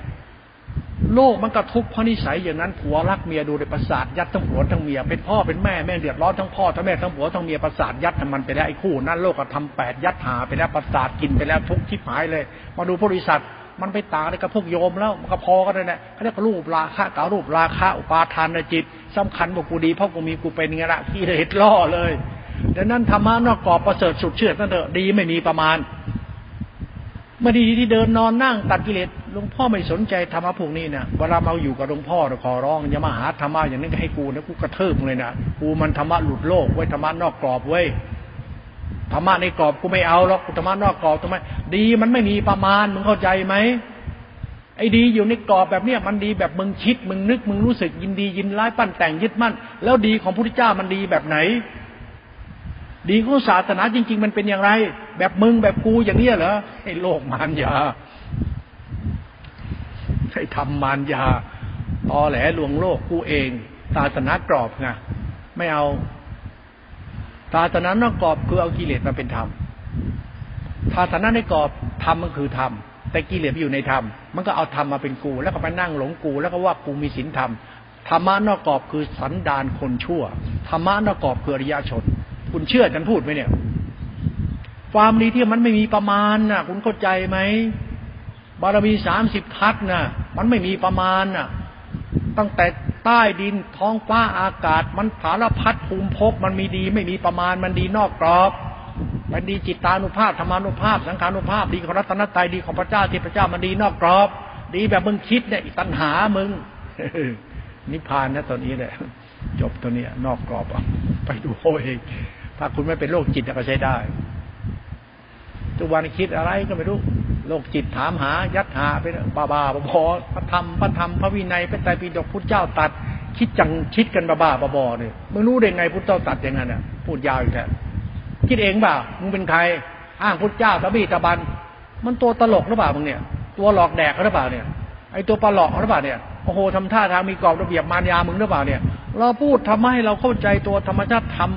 โลกมันกระทุกข์เพราะนิสัยอย่างนั้นผัวรักเมียดูในประสาทยัดทั้งผัวทั้งเมียเป็นพ่อเป็นแม่แม่เดือดร้อนทั้งพ่อทั้งแม่ทั้งผัวทั้งเมียประสาทยัดมันไปแล้วไอ้คู่นั้นโลกก็ทำแปดยัดหาไปแล้วประสาทกินไปแล้วทุกข์ที่หายเลย มาดูบริษัทมันไปต่างกับพวกโยมแล้วมันก็พอกันเลยนะเขาเรียกรูปราคะกับรูปราคะอุปาทานในจิตสำคัญว่ากูดีเพราะกูมีกูเป็นไงละที่เหตุล่อเลยดังนั้นธรรมะนอกกรอบประเสริฐสุดเชื่อตั้งแต่ดีไม่มีประมาณ มาดีที่เดินนอนนั่งตัดกิเลสหลวงพ่อไม่สนใจธรรมะพวกนี้นะเวลามาอยู่กับหลวงพ่อขอร้องอย่ามาหาธรรมะอย่างนี้ให้กูนะกูกระเทิบเลยนะกูมันธรรมะหลุดโลกไว้ธรรมะนอกกรอบไว้ธรรมะในกรอบกูไม่เอาหรอกธรรมะนอกกรอบทำไมดีมันไม่มีประมาณมึงเข้าใจไหมไอ้ดีอยู่ในกรอบแบบเนี้ยมันดีแบบมึงคิดมึงนึกมึงรู้สึกยินดียินร้ายปั้นแต่งยึดมั่น แล้วดีของพระพุทธเจ้ามันดีแบบไหน ดีของศาสนาจริง ๆ มันเป็นอย่างไร แบบมึงแบบกูอย่างเนี้ยเหรอไอ้โลกมารยาให้ทำมารยาตอแหลลวงโลกกูเอง ศาสนากรอบไงไม่เอา ศาสนานอกกรอบคือเอากิเลสมาเป็นธรรมศาสนาในกรอบธรรมมันคือธรรมแต่กิเลสอยู่ในธรรมมันก็เอาธรรมมาเป็นกู แล้วก็ไปนั่งหลงกู แล้วก็ว่ากูมีศีลธรรมธรรมะนอกกรอบคือสันดานคนชั่วธรรมะนอกกรอบคืออริยชน คุณเชื่อฉันพูดไหมเนี่ย ความดีที่มันไม่มีประมาณน่ะคุณเข้าใจไหมบารมีสามสิบทัศน่ะมันไม่มีประมาณน่ะตั้งแต่ใต้ดินท้องฟ้าอากาศ มันสารพัดภูมิภพมันมีดี ไม่มีประมาณมันดีนอกกรอบ มันดีจิตตานุภาพธรรมานุภาพ สังขานุภาพดีของรัตนตรัยดีของพระเจ้าที่พระเจ้ามันดีนอกกรอบ ดีแบบมึงคิดเนี่ยตัณหามึงนิพพานนะตอนนี้แหละจบตัวเนี้ยนอกกรอบไปดูโอเอง ถ้าคุณไม่เป็นโรคจิตก็ใช้ได้ ทุกวันคิดอะไรก็ไม่รู้โรคจิตถามหา ยัดหาไปบ้าบ้าบอพระธรรมพระธรรมพระวินัยพระไตรปิฎกพุทธเจ้าตัด คิดจังคิดกันบ้าบ้าบอเนี่ยมึงรู้ได้ไงพุทธเจ้าตัดอย่างนั้นอะพูดยาวอีกแล้วคิดเองเปล่ามึงเป็นใคร อ้างพุทธเจ้าตะบี้ตะบัน มันตัวตลกหรือเปล่ามึงเนี่ย ตัวหลอกแดกหรือเปล่าเนี่ยไอตัวปลาหลอกหรือเปล่าเนี่ยโอ้โหทำท่าทางมีกรอบระเบียบมารยามึงหรือเปล่าเนี่ย เราพูดทำให้เราเข้าใจตัวธรรมชาติธรรม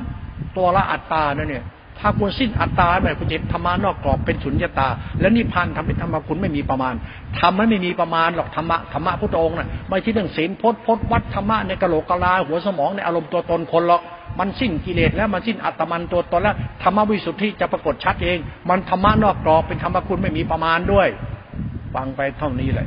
ตัวละอัตตานั่นเนี่ย ถ้าคุณสิ้นอัตตาแบบคุณจะธรรมานอกกรอบเป็นสุญญตา และนิพพานทำเป็นธรรมคุณไม่มีประมาณทำไม่มีประมาณหรอกธรรมะธรรมะพุทธองค์น่ะไม่ใช่เรื่องศีลพจน์พจน์วัดธรรมะในกะโหลกกะลาหัวสมองในอารมณ์ตัวตนคนหรอกมันสิ้นกิเลสแล้วมันสิ้นอัตมันตัวตนแล้วธรรมวิสุทธิจะปรากฏชัดเอง มันธรรมะนอกกรอบเป็นธรรมคุณไม่มีประมาณด้วย ฟังไปเท่านี้เลย